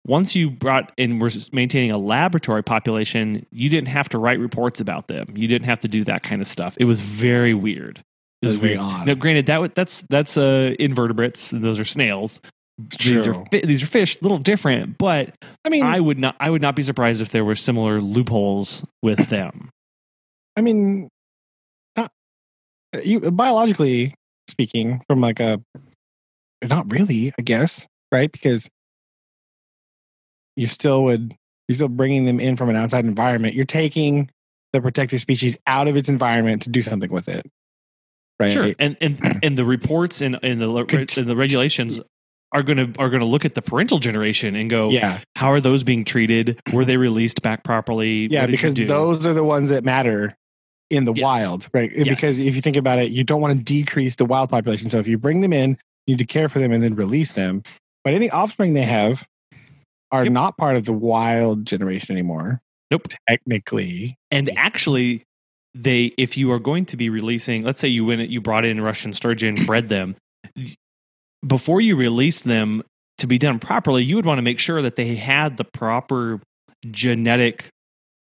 Once you brought and were maintaining a laboratory population, you didn't have to write reports about them. You didn't have to do that kind of stuff. It was very weird. It was very odd. Now, granted, that that's that's uh, invertebrates. Those are snails. These are fi- these are fish, a little different, but I mean, I would not I would not be surprised if there were similar loopholes with them. I mean, not you biologically speaking, from like a not really, I guess, right? Because you still would you're still bringing them in from an outside environment. You're taking the protected species out of its environment to do something with it, right? Sure, and and and the reports and and the and the regulations are going to are going to look at the parental generation and go, Yeah, how are those being treated? Were they released back properly? yeah, What did you because those are the ones that matter in the Yes. wild, right? Yes. Because if you think about it, you don't want to decrease the wild population. So if you bring them in, you need to care for them and then release them. But any offspring they have are Yep. not part of the wild generation anymore. Nope. Technically. And actually, they if you are going to be releasing, let's say you win it, you brought in Russian sturgeon, bred them. Before you release them to be done properly, you would want to make sure that they had the proper genetic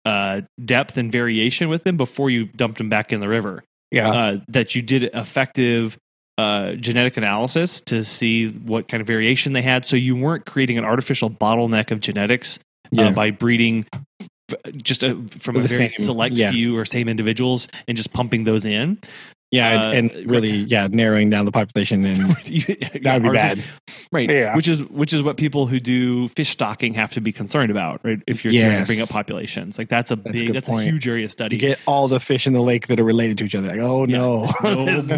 uh, depth and variation with them before you dumped them back in the river. Yeah. uh, that you did effective uh, genetic analysis to see what kind of variation they had. So you weren't creating an artificial bottleneck of genetics yeah. uh, by breeding just a, from a The very same- select yeah. few or same individuals and just pumping those in. Yeah. uh, and, and really, yeah, narrowing down the population. And that would be bad. right? Yeah. which is which is what people who do fish stocking have to be concerned about, right? If you're trying to bring up populations, like that's a That's big, good that's point. a huge area of study. To get all the fish in the lake that are related to each other. Like, oh, Yeah. no. no This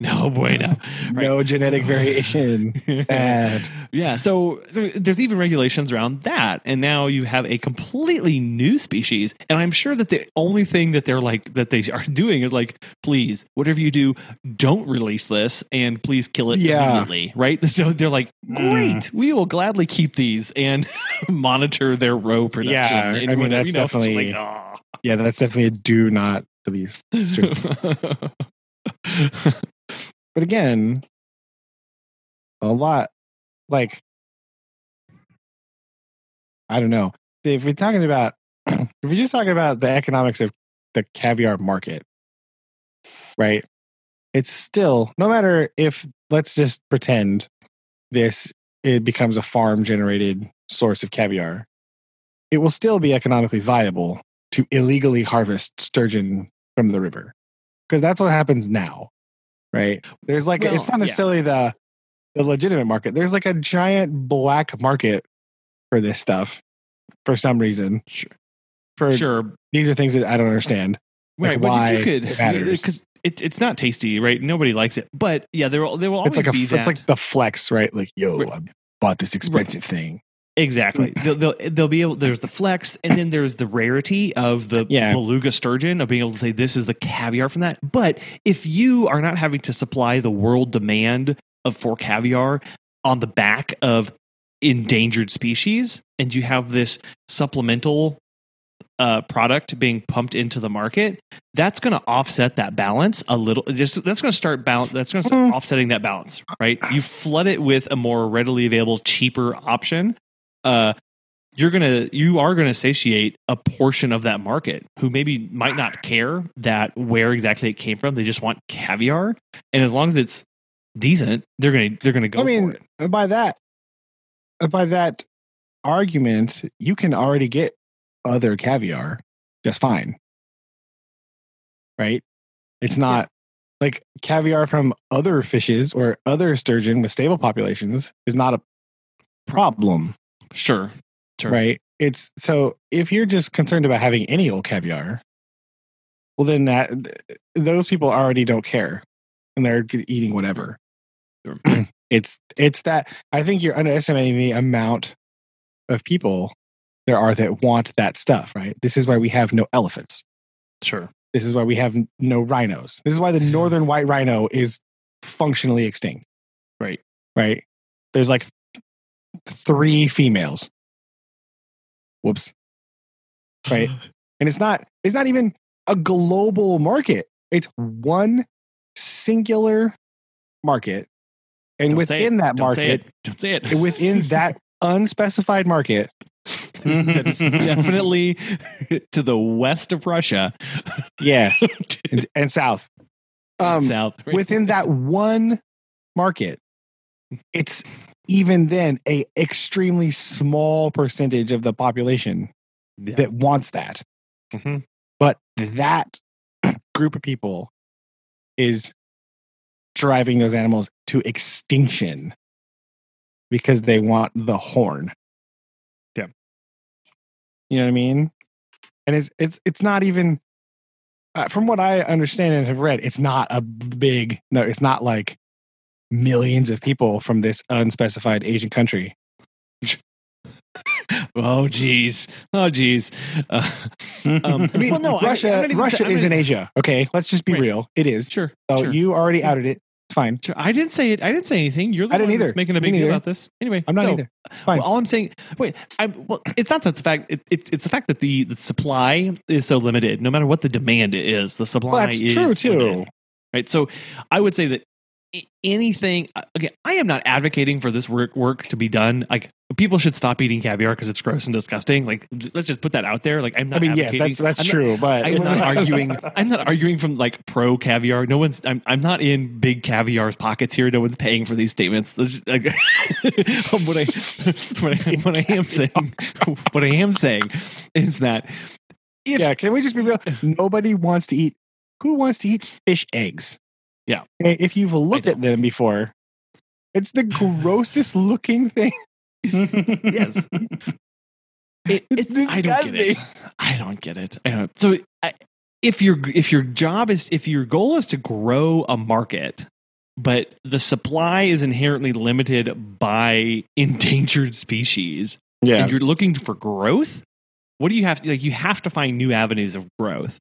is not- bueno, no bueno. No genetic variation. Bad. yeah, so, so there's even regulations around that, and now you have a completely new species. And I'm sure that the only thing that they're like that they are doing is like, please, whatever you do, don't release this, and please kill it Yeah. immediately, right? So they're like, great, we will gladly keep these and monitor their roe production. Yeah, and I mean, whatever, that's you know, definitely- like, ah. Yeah, that's definitely a do not release. But again, a lot like I don't know. If we're talking about if we're just talking about the economics of the caviar market, right? It's still no matter if let's just pretend this it becomes a farm generated source of caviar. it will still be economically viable to illegally harvest sturgeon from the river because that's what happens now, right? There's like Well, it's not yeah. necessarily the the legitimate market. There's like a giant black market for this stuff for some reason. Sure. For Sure, these are things that I don't understand. like right? But you could, because it, it's not tasty, right? Nobody likes it, but yeah, there will there will always It's like a be it's like the flex, right? Like, yo, Right. I bought this expensive thing. Exactly. They'll, they'll, they'll be able. There's the flex, and then there's the rarity of the Yeah. beluga sturgeon of being able to say this is the caviar from that. But if you are not having to supply the world demand of for caviar on the back of endangered species, and you have this supplemental uh, product being pumped into the market, that's going to offset that balance a little. Just that's going to start balance. That's going to start Mm. offsetting that balance, right? You flood it with a more readily available, cheaper option. Uh, you're gonna you are gonna satiate a portion of that market who maybe might not care that where exactly it came from. They just want caviar, and as long as it's decent, they're gonna they're gonna go I mean, it. by that, by that argument, you can already get other caviar just fine, right? It's not like caviar from other fishes or other sturgeon with stable populations is not a problem, Sure, sure. right? It's so if you're just concerned about having any old caviar, well, then that those people already don't care and they're eating whatever. It's it's that I think you're underestimating the amount of people there are that want that stuff, right? This is why we have no elephants. Sure. This is why we have no rhinos. This is why the mm. northern white rhino is functionally extinct. Right. Right. There's like three females. Whoops. Right. And it's not it's not even a global market. It's one singular market. And Don't within it. that Don't market. Don't say it. within that unspecified market, that is definitely to the west of Russia, yeah, and, and south. Um, south. right? within that one market, it's even then a extremely small percentage of the population Yeah. that wants that. Mhm. But that group of people is driving those animals to extinction because they want the horn. Yeah. You know what I mean? And it's it's it's not even uh, from what I understand and have read, it's not a big no, it's not like millions of people from this unspecified Asian country. Oh geez. Oh geez. Uh, um, I mean, well, no, Russia, not Russia is in Asia. Okay, let's just be Right. real. It is. Sure. So sure. you already outed it. It's fine. Sure. I didn't say it. I didn't say anything. You're the I didn't one that's either. making a big deal about this. Anyway, I'm not so, either. Fine. Well, all I'm saying, wait, I'm well. It's not that the fact. It, it, it's the fact that the, the supply is so limited. No matter what the demand is, the supply Well, that's is true too. limited, right? So, I would say that i- anything. uh, Again, I am not advocating for this work work to be done. Like people should stop eating caviar because it's gross and disgusting. Like let's just put that out there. Like I'm not. I mean, yes, that's that's I'm not- true. but I'm not arguing. I'm not arguing from like pro caviar. No one's. I'm. I'm not in big caviar's pockets here. No one's paying for these statements. Just, like, what I what I what I am saying what I am saying is that if yeah, can we just be real? Nobody wants to eat. Who wants to eat fish eggs? Yeah. If you've looked at them before, it's the grossest looking thing. yes, it, It's it's, I don't get it. I don't get it. I don't. So I, if your if your job is if your goal is to grow a market, but the supply is inherently limited by endangered species, Yeah. and you're looking for growth, what do you have to like? You have to find new avenues of growth,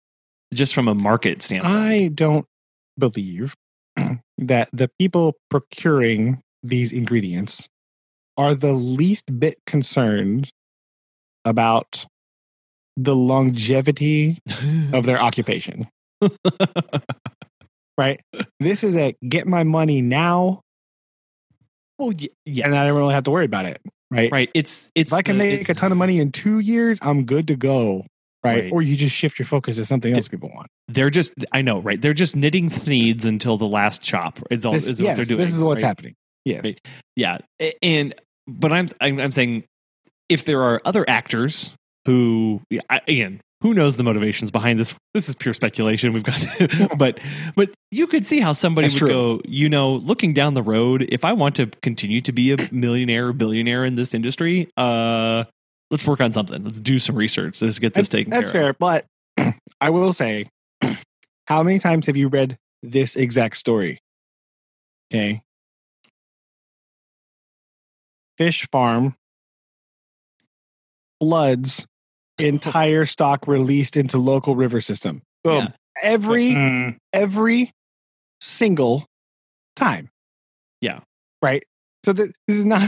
just from a market standpoint. I don't believe that the people procuring these ingredients are the least bit concerned about the longevity of their occupation. Right? This is a get my money now, well, yeah, and I don't really have to worry about it. Right? right. It's it's If I can the- make it- a ton of money in two years, I'm good to go. Right? Right. Or you just shift your focus to something else people want. they're just I know right. They're just knitting thneeds until the last chop. Is all This, is yes, what they're doing. this is what's right? happening. Yes. Right. Yeah, and but I'm I'm, I'm saying if there are other actors who again who knows the motivations behind this this is pure speculation we've got but but you could see how somebody That's would true. go you know looking down the road if i want to continue to be a millionaire or billionaire in this industry uh let's work on something let's do some research let's get this That's- taken That's care of fair, but I will say, how many times have you read this exact story? Okay. Fish farm floods entire stock released into local river system. Boom. Yeah. Every Mm, every single time. Yeah. Right. So th- this is not.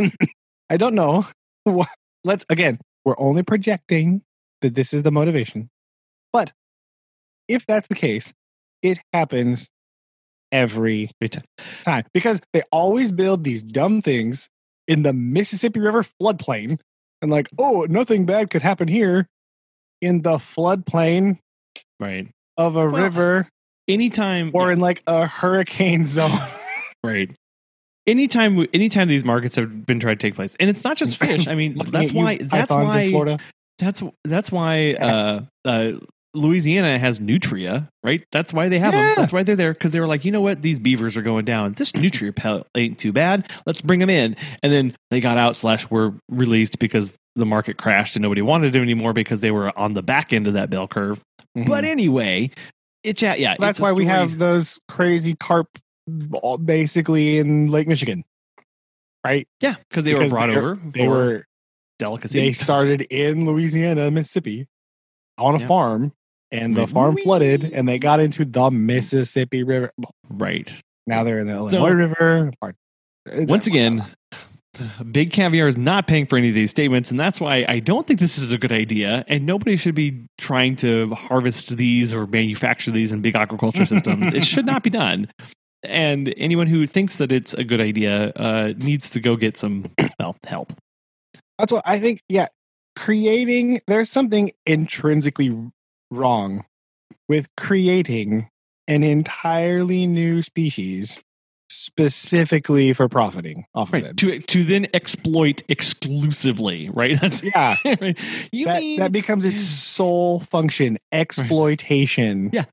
I don't know. what- Let's again. We're only projecting that this is the motivation, but if that's the case, it happens every time. because they always build these dumb things in the Mississippi River floodplain, and like, oh, nothing bad could happen here in the floodplain right of a Well, river anytime or in like a hurricane zone. Right. Anytime, anytime these markets have been tried to take place, and it's not just fish. I mean, that's why. That's why. Florida. That's that's why. Uh, uh, Louisiana has nutria, right? That's why they have Yeah. them. That's why they're there because they were like, you know what, these beavers are going down. This nutria pelt ain't too bad. Let's bring them in. And then they got out slash were released because the market crashed and nobody wanted them anymore because they were on the back end of that bell curve. But anyway, it's yeah, yeah. Mm-hmm. that's why we have those crazy carp basically in Lake Michigan. Right? yeah because they because were brought over. They were delicacy. they started in Louisiana, Mississippi on a Yeah. farm and the Wait, farm flooded and they got into the Mississippi River. right. Now they're in the Illinois So- River. Once again, Big Caviar is not paying for any of these statements, and that's why I don't think this is a good idea. And nobody should be trying to harvest these or manufacture these in big aquaculture systems. it should not be done. And anyone who thinks that it's a good idea uh, needs to go get some well help. That's what I think. Yeah. Creating, there's something intrinsically wrong with creating an entirely new species specifically for profiting off of Right it. to to then exploit exclusively. Right. That's Yeah. right. You that, mean that becomes its sole function exploitation. Yeah.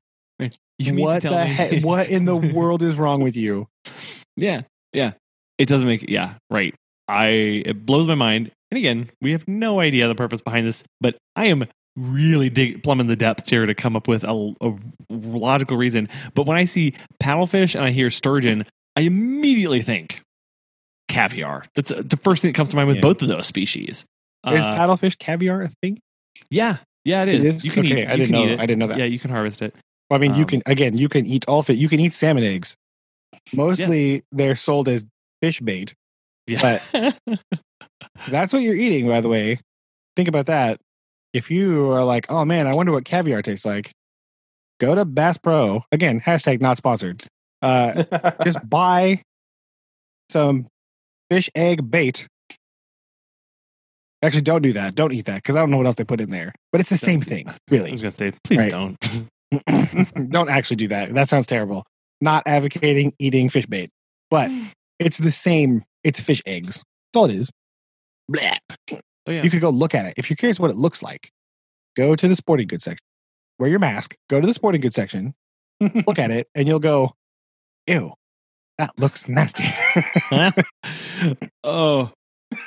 You mean to What tell the me- heck? What in the world is wrong with you? Yeah, yeah. It doesn't make yeah, right. I it blows my mind. And again, we have no idea the purpose behind this, but I am really dig plumbing the depths here to come up with a, a logical reason. But when I see paddlefish and I hear sturgeon, I immediately think caviar. That's uh, the first thing that comes to mind with Yeah. both of those species. Is Uh, paddlefish caviar a thing? yeah, yeah, it is. You can okay, eat. I you didn't can know. eat it. I didn't know that. Yeah, you can harvest it. Well, I mean, you Um, can again. You can eat all fish. You can eat salmon eggs. Mostly, they're sold as fish bait. Yeah. That's what you're eating, by the way. Think about that. If you are like, oh man, I wonder what caviar tastes like, go to Bass Pro. Again, hashtag not sponsored. Uh, just buy some fish egg bait. Actually, don't do that. Don't eat that because I don't know what else they put in there. But it's the same thing, really. I was gonna say, please Right. don't. don't actually do that. That sounds terrible. Not advocating eating fish bait, but it's the same. It's fish eggs. That's all it is. Blech. Oh, yeah. You could go look at it. If you're curious what it looks like, go to the sporting goods section. Wear your mask. Go to the sporting goods section. Look at it, and you'll go, "Ew, that looks nasty." oh,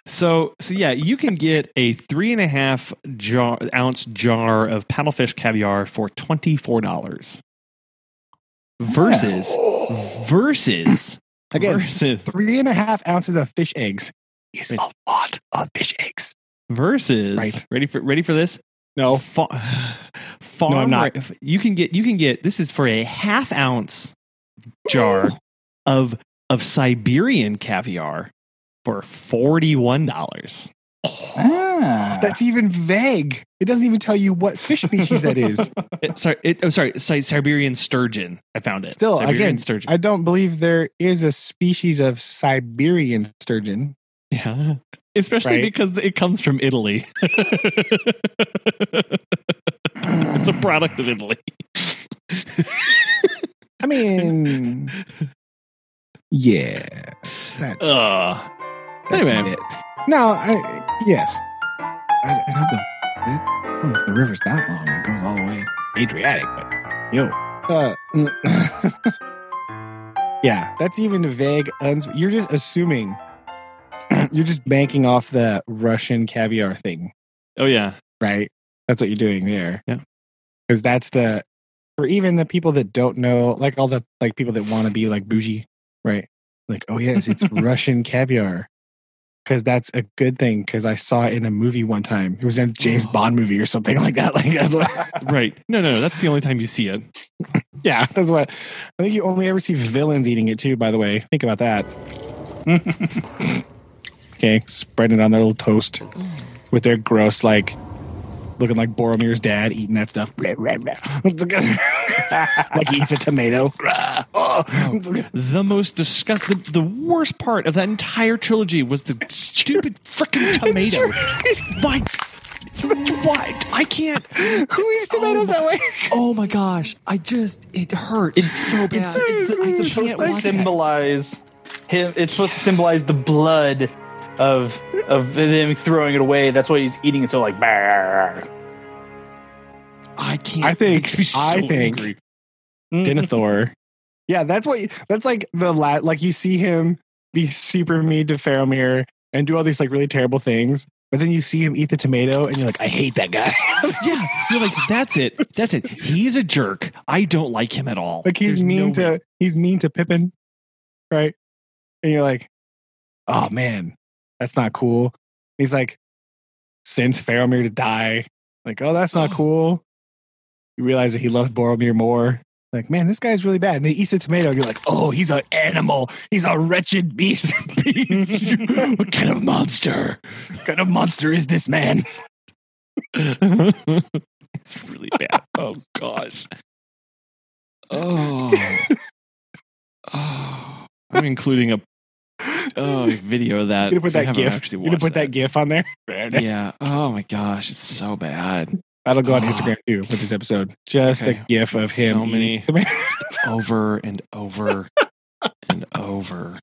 so so yeah, you can get a three and a half jar, ounce jar of paddlefish caviar for twenty four dollars. Versus versus Again, versus three and a half ounces of fish eggs is a lot of fish eggs. versus Right. ready for ready for this No, Fa- farm I'm not. you can get you can get this is for a half ounce jar of of Siberian caviar for forty one dollars. Ah. that's even vague. It doesn't even tell you what fish species that is. sorry, it, oh, sorry, Siberian sturgeon. I found it. Still, Siberian again, sturgeon. I don't believe there is a species of Siberian sturgeon. yeah, especially Right. because it comes from Italy. it's a product of Italy. I mean, yeah. That's, Ugh. That's anyway. it. No, I, yes. I, I know the I don't know if the river's that long. It goes all the way Adriatic, but yo. Uh, yeah, that's even vague. Uns- you're just assuming. you're just banking off the Russian caviar thing, Oh yeah. right? That's what you're doing there. Yeah. Because that's the, for even the people that don't know, like all the like people that want to be like bougie, right? Like, oh yes, it's Russian caviar. Because that's a good thing. Because I saw it in a movie one time. It was in a James Oh. Bond movie or something like that. Like that's what. Right. No, no, no. That's the only time you see it. Yeah, that's what. I think you only ever see villains eating it too. By the way, think about that. okay, spreading it on their little toast with their gross, like looking like Boromir's dad eating that stuff. like he eats a tomato. Oh. The most disgust the, the worst part of that entire trilogy was the stupid freaking tomato. Why? Why? I can't. Who eats oh tomatoes that way? Oh my gosh! I just it hurts It's so bad. It's, I it's can't supposed to watch that. symbolize him. It's supposed to symbolize the blood of of him throwing it away. That's why he's eating it so like. "Bah." I can't. I think- so I think- angry. Mm-hmm. Denethor. Yeah, that's what. That's like the la- like you see him be super mean to Faramir and do all these like really terrible things, but then you see him eat the tomato and you're like, I hate that guy. Yeah, you're like, that's it. That's it. He's a jerk. I don't like him at all. like he's There's mean no to way. he's mean to Pippin, right? And you're like, oh man, that's not cool. He's like, sends Faramir to die. Like, oh, that's not cool. You realize that he loves Boromir more. Like, man, this guy's really bad. And they eat the tomato. You're like, oh, he's an animal. He's a wretched beast. what kind of monster? what kind of monster is this man? it's really bad. Oh gosh. Oh. Oh. I'm including a oh video of that. You're gonna put that gif. You're gonna put that gif on there. Yeah. Oh my gosh, it's so bad. That'll go on Oh. Instagram too with this episode. Just Okay. a gif of him. So many- over and over and over.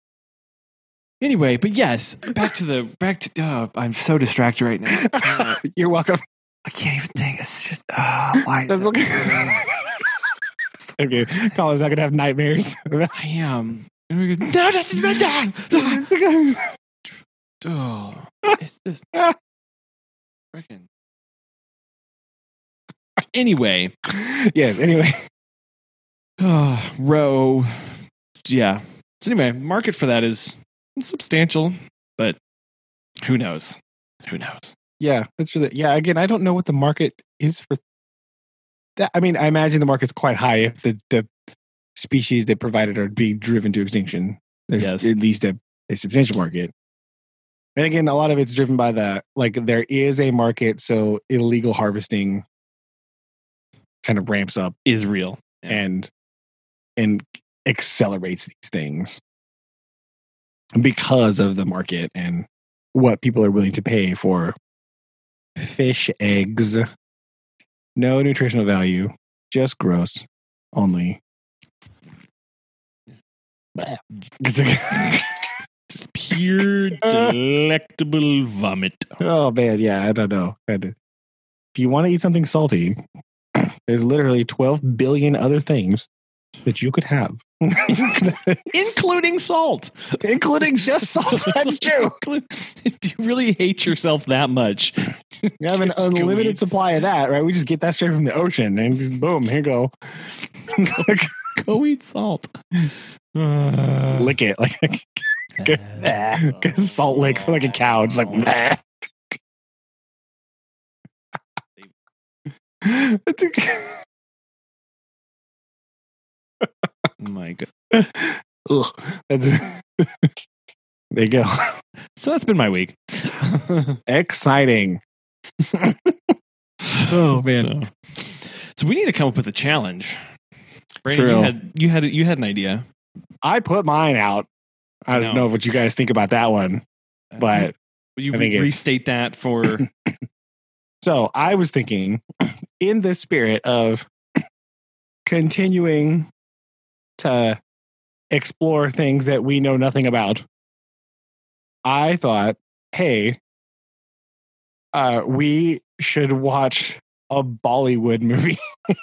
Anyway, but yes, back to the back to. Oh, I'm so distracted right now. You're welcome. I can't even think. It's just uh, why? That's okay. okay, Collin's not gonna have nightmares. I am. And we go, no, that's my dad. Oh, it's just freaking. Anyway, yes. Anyway, ah, oh, roe. Yeah. So anyway, market for that is substantial, but who knows? Who knows? yeah, that's really yeah. Again, I don't know what the market is for that. I mean, I imagine the market's quite high if the the species that provided are being driven to extinction. There's Yes. at least a, a substantial market. And again, a lot of it's driven by the like there is a market, so illegal harvesting kind of ramps up Is real. Yeah. and and accelerates these things because of the market and what people are willing to pay for fish eggs no nutritional value just gross only. Just pure delectable vomit. oh man yeah i don't know if you want to eat something salty there's literally 12 billion other things that you could have Including salt. including just salt that's true If you really hate yourself that much, You have an unlimited supply of that, right? We just get that straight from the ocean and just boom, here you go. go eat salt. Uh, Lick it like a salt lick for like a cow. Just like "Meh." my God. There you go. So that's been my week. Exciting. oh man. So we need to come up with a challenge. Brandon, True. you had you had you had an idea, I put mine out. I don't No. know what you guys think about that one, but Will you I think re- restate that for So I was thinking, in the spirit of continuing to explore things that we know nothing about, I thought, hey, uh, we should watch a Bollywood movie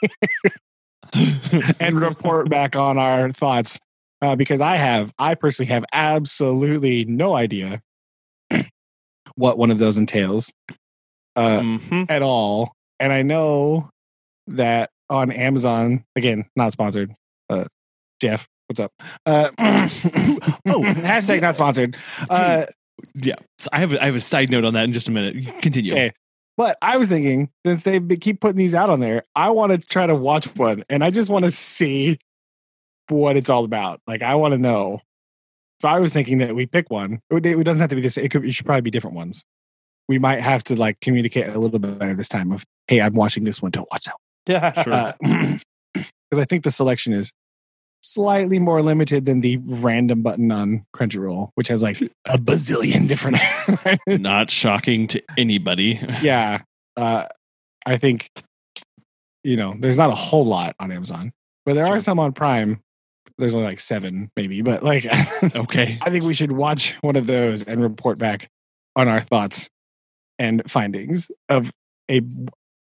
and report back on our thoughts uh, because I have, I personally have absolutely no idea what one of those entails uh, Mhm. at all. And I know that on Amazon, again, not sponsored. Uh, Jeff, what's up? Uh, oh, hashtag not sponsored. Uh, Yeah. So I have a, I have a side note on that in just a minute. Continue. Okay. But I was thinking, since they keep putting these out on there, I want to try to watch one, and I just want to see what it's all about. Like, I want to know. So I was thinking that we pick one. It, it doesn't have to be this. It could. It should probably be different ones. We might have to like communicate a little bit better this time. Of hey, I'm watching this one. Don't watch that. Yeah. Sure. Uh, because I think the selection is slightly more limited than the random button on Crunchyroll, which has like a bazillion different. Not shocking to anybody. yeah uh i think you know there's not a whole lot on amazon but there Sure. are some on prime there's only like seven maybe but like Okay. i think we should watch one of those and report back on our thoughts and findings of a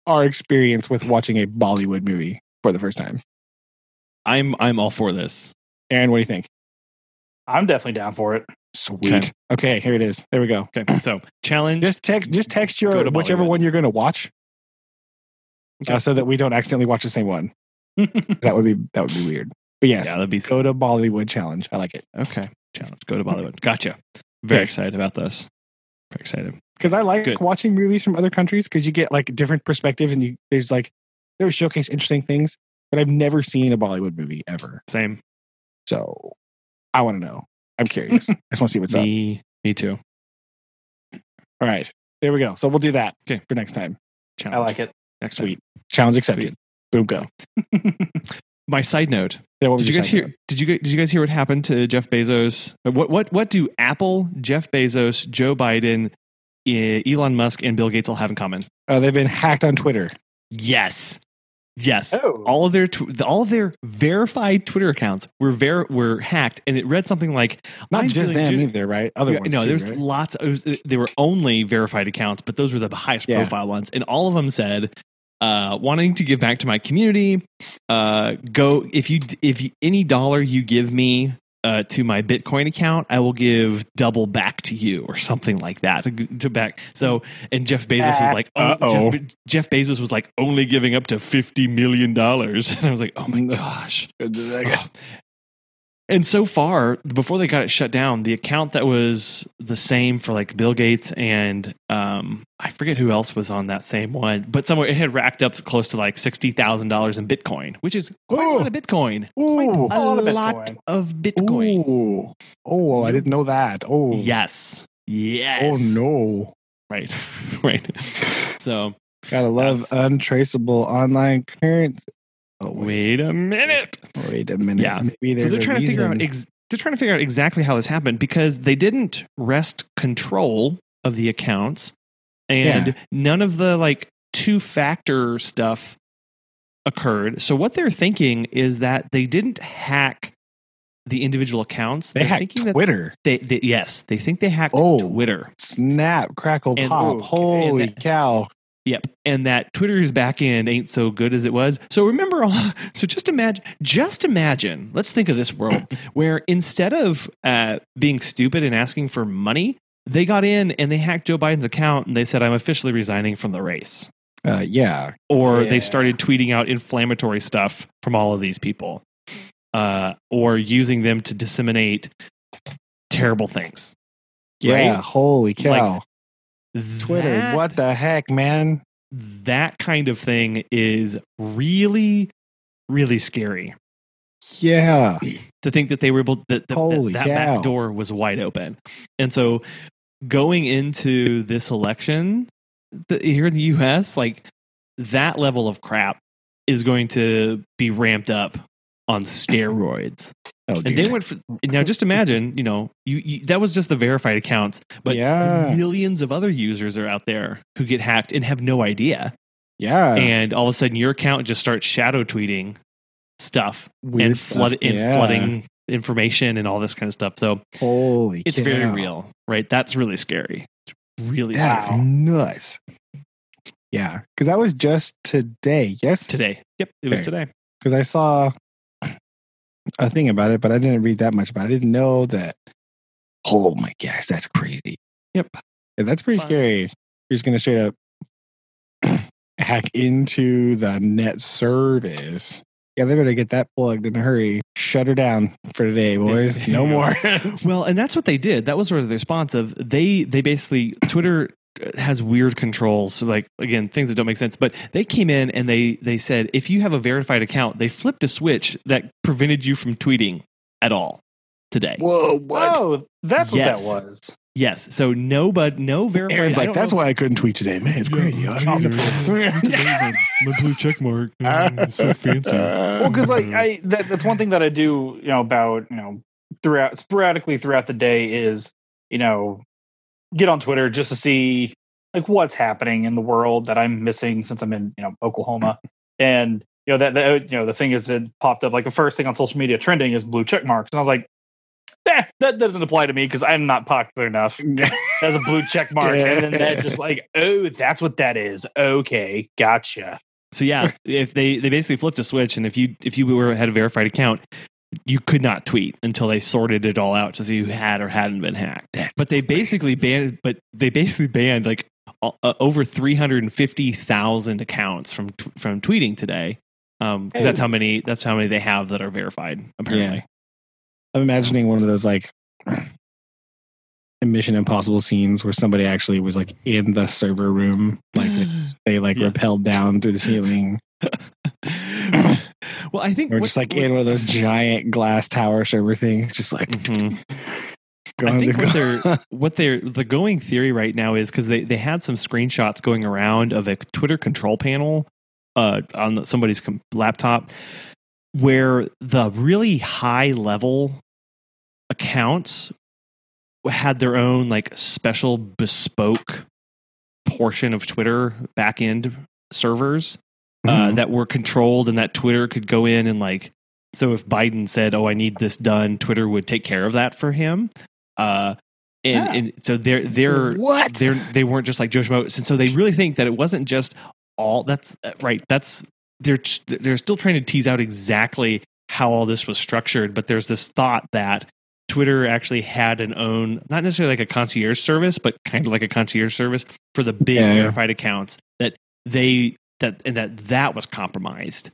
our experience with watching a bollywood movie for the first time I'm I'm all for this. aaron what do you think I'm definitely down for it. sweet okay, here it is there we go Okay. So challenge. just text just text your whichever one you're going to watch Okay. uh, so that we don't accidentally watch the same one that would be that would be weird but yes Yeah, that'd be go to Bollywood challenge. I like it okay. Challenge. Go to Bollywood. Gotcha. Very Okay. excited about this. Very excited. because I like Good. watching movies from other countries because you get like different perspectives and you there's like they always showcase interesting things. But I've never seen a Bollywood movie ever, Same. so I want to know. I'm curious. I just want to see what's up. me. Me too. All right, there we go. So we'll do that Okay. for next time. Challenge. I like it. Next time. Sweet challenge accepted. Boom go. My side note. Yeah, what Did you guys second hear? Did you did you guys hear what happened to Jeff Bezos? What what what do Apple, Jeff Bezos, Joe Biden, Elon Musk, and Bill Gates all have in common? Uh, they've been hacked on Twitter. Yes, yes. Oh. All of their tw- all of their verified Twitter accounts were ver- were hacked, and it read something like Not "I'm just them ju- either, right? Other Yeah, ones. no, there's right? lots. It was, they were only verified accounts, but those were the highest Yeah. profile ones, and all of them said, uh, "Wanting to give back to my community, uh, go if you if you, any dollar you give me." Uh, to my Bitcoin account, I will give double back to you, or something like that. To, to back. So, and Jeff Bezos was like, "Oh, Uh-oh. Jeff, Jeff Bezos was like only giving up to fifty million dollars." And I was like, "Oh my gosh!" Oh. And so far, before they got it shut down, the account that was the same for like Bill Gates and um, I forget who else was on that same one, but somewhere it had racked up close to like sixty thousand dollars in Bitcoin, which is quite a lot of Bitcoin. Ooh. A lot of lot Bitcoin. of Bitcoin. Ooh. Oh, I didn't know that. Oh. Yes. Yes. Oh no. Right. right. So Gotta love That's- untraceable online currency. Oh wait wait, a minute. wait a minute. Yeah. Maybe so they're trying to figure out ex- they're trying to figure out exactly how this happened because they didn't wrest control of the accounts and Yeah. none of the like two factor stuff occurred. So what they're thinking is that they didn't hack the individual accounts. they They're hacked Twitter. they, they yes, they think they hacked Oh. Twitter. Snap, crackle, And- pop. Holy that- cow. Yep. And that Twitter's back end ain't so good as it was. So remember all so just imagine just imagine, let's think of this world where instead of uh, being stupid and asking for money, they got in and they hacked Joe Biden's account and they said, I'm officially resigning from the race. Uh, yeah. Or Yeah. they started tweeting out inflammatory stuff from all of these people. Uh, or using them to disseminate terrible things. Yeah. Right? Holy cow. Twitter. That- what the heck, man? that kind of thing is really really scary Yeah. to think that they were able that, that, Holy that, that back door was wide open and so going into this election the, here in the us like that level of crap is going to be ramped up on steroids Oh, and they went for, now just imagine you know you, you that was just the verified accounts but Yeah. millions of other users are out there who get hacked and have no idea yeah. and all of a sudden your account just starts shadow tweeting stuff Weird and stuff. flood and Yeah. flooding information and all this kind of stuff. So Holy it's cow. very real, right? That's really scary. It's really That's scary. nuts. Yeah, because that was just today. Yes, Today. Yep, it was today. because I saw a thing about it, but I didn't read that much about it. I didn't know that. Oh my gosh, that's crazy. Yep. Yeah, that's pretty Fun. scary. You're just going to straight up hack into the net service. Yeah, they better get that plugged in a hurry. Shut her down for today, boys. No more. Well, and that's what they did. That was sort of the response of they they basically Twitter has weird controls, so like again things that don't make sense. But they came in and they they said if you have a verified account, they flipped a switch that prevented you from tweeting at all today. Whoa, what? Oh, that's what that was. Yes, so no, but no verified. Aaron's like, that's know- why I couldn't tweet today, man. It's yeah, great yeah, my blue check mark. Mm, so fancy. Uh, well, because like I that, that's one thing that I do, you know, about you know throughout sporadically throughout the day is you know get on Twitter just to see like what's happening in the world that I'm missing since I'm in you know Oklahoma, and you know that, that you know the thing is it popped up like the first thing on social media trending is blue check marks, and I was like. Eh, that doesn't apply to me because I'm not popular enough as a blue check mark. And then that just like, oh, that's what that is. Okay, gotcha. So yeah, if they they basically flipped a switch, and if you if you were had a verified account, you could not tweet until they sorted it all out to see who had or hadn't been hacked. That's But they basically banned, but they basically banned like uh, over three hundred and fifty thousand accounts from t- from tweeting today. Um, because that's how many that's how many they have that are verified. Apparently, I'm imagining one of those like Mission Impossible scenes where somebody actually was like in the server room, like it's, they like Yeah. rappelled down through the ceiling, well, I think or what- just like what- in one of those giant glass tower server things, just like Mhm. going I think what they're what they're the going theory right now is because they they had some screenshots going around of a Twitter control panel uh, on somebody's com- laptop where the really high level accounts had their own like special bespoke portion of Twitter backend servers uh, Mhm. that were controlled and that Twitter could go in and like so if Biden said, "Oh, I need this done," Twitter would take care of that for him. Uh, and, Ah. and so they're they're what? they're they weren't just like Joe Schmo. And so they really think that it wasn't just all that's uh, right. That's they're they're still trying to tease out exactly how all this was structured, but there's this thought that Twitter actually had an own, not necessarily like a concierge service, but kind of like a concierge service for the big Yeah. verified accounts that they that and that that was compromised,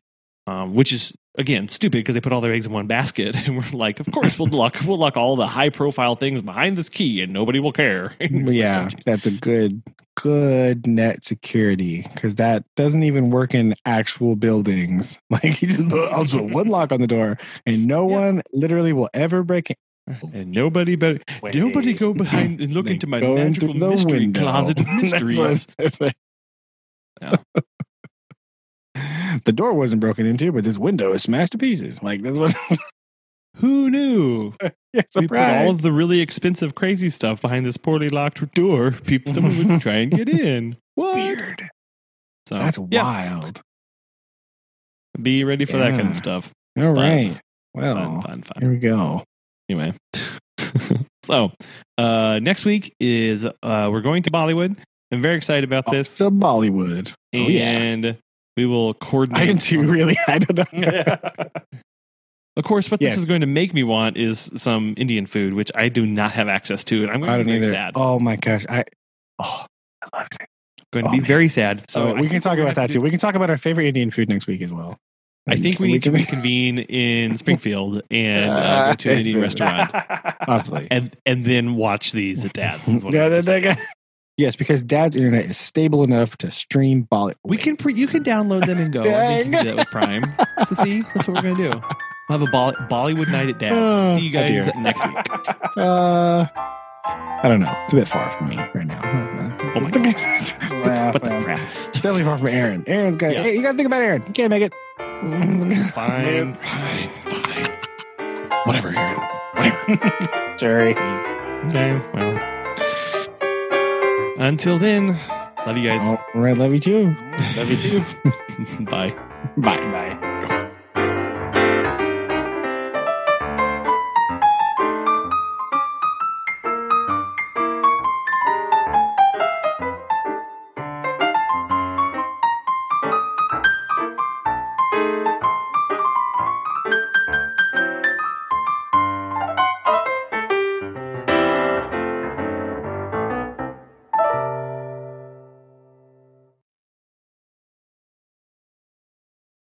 um, which is again stupid because they put all their eggs in one basket and we're like, of course we'll lock we'll lock all the high profile things behind this key and nobody will care. It's like, yeah, oh, that's a good good net security because that doesn't even work in actual buildings. Like you just put, I'll just put one lock on the door, and no Yeah. one literally will ever break it. and nobody better nobody go behind and look into my magical mystery window. closet of That's what- mysteries. that's what- Yeah. The door wasn't broken into, but this window is smashed to pieces. Like that's what. Who knew? yeah, We put surprise. all of the really expensive, crazy stuff behind this poorly locked door. People, someone would try and get in. What? Weird. So That's yeah, wild. be ready for that kind of stuff. All Fun. right. Well, Fun, fun, fun. here we go. Anyway, so uh, next week is uh, we're going to Bollywood. I'm very excited about this, to Bollywood. Oh, yeah. And we will coordinate. I am too. Really, I don't know. Of course, what Yes. this is going to make me want is some Indian food, which I do not have access to, and I'm going I to don't be very either. sad. Oh my gosh, I. Oh, I love it. going to oh, be man. very sad. So So we think can talk about gonna that too. We can talk about our favorite Indian food next week as well. I think we And need to reconvene in Springfield and uh, go to an Indian restaurant, possibly. and and then watch these at Dad's. is what Yeah, I'm that- saying. that guy- yes, because Dad's internet is stable enough to stream Bollywood. We can pre- you can download them and go. I think you can do that with Prime. So see, that's what we're gonna do. We'll have a Boll- Bollywood night at Dad's. Oh, see you oh guys dear. next week. Uh, I don't know. It's a bit far from me right now. Oh my god! Yeah, What the well. crap? Definitely far from Aaron. Aaron's got. Yeah. Hey, you got to think about Aaron. You can't make it. Fine, fine, fine. Whatever, Aaron. Whatever. Sorry. Okay. Well. Until then, love you guys. All right, love you too. Love you too. Bye. Bye. Bye.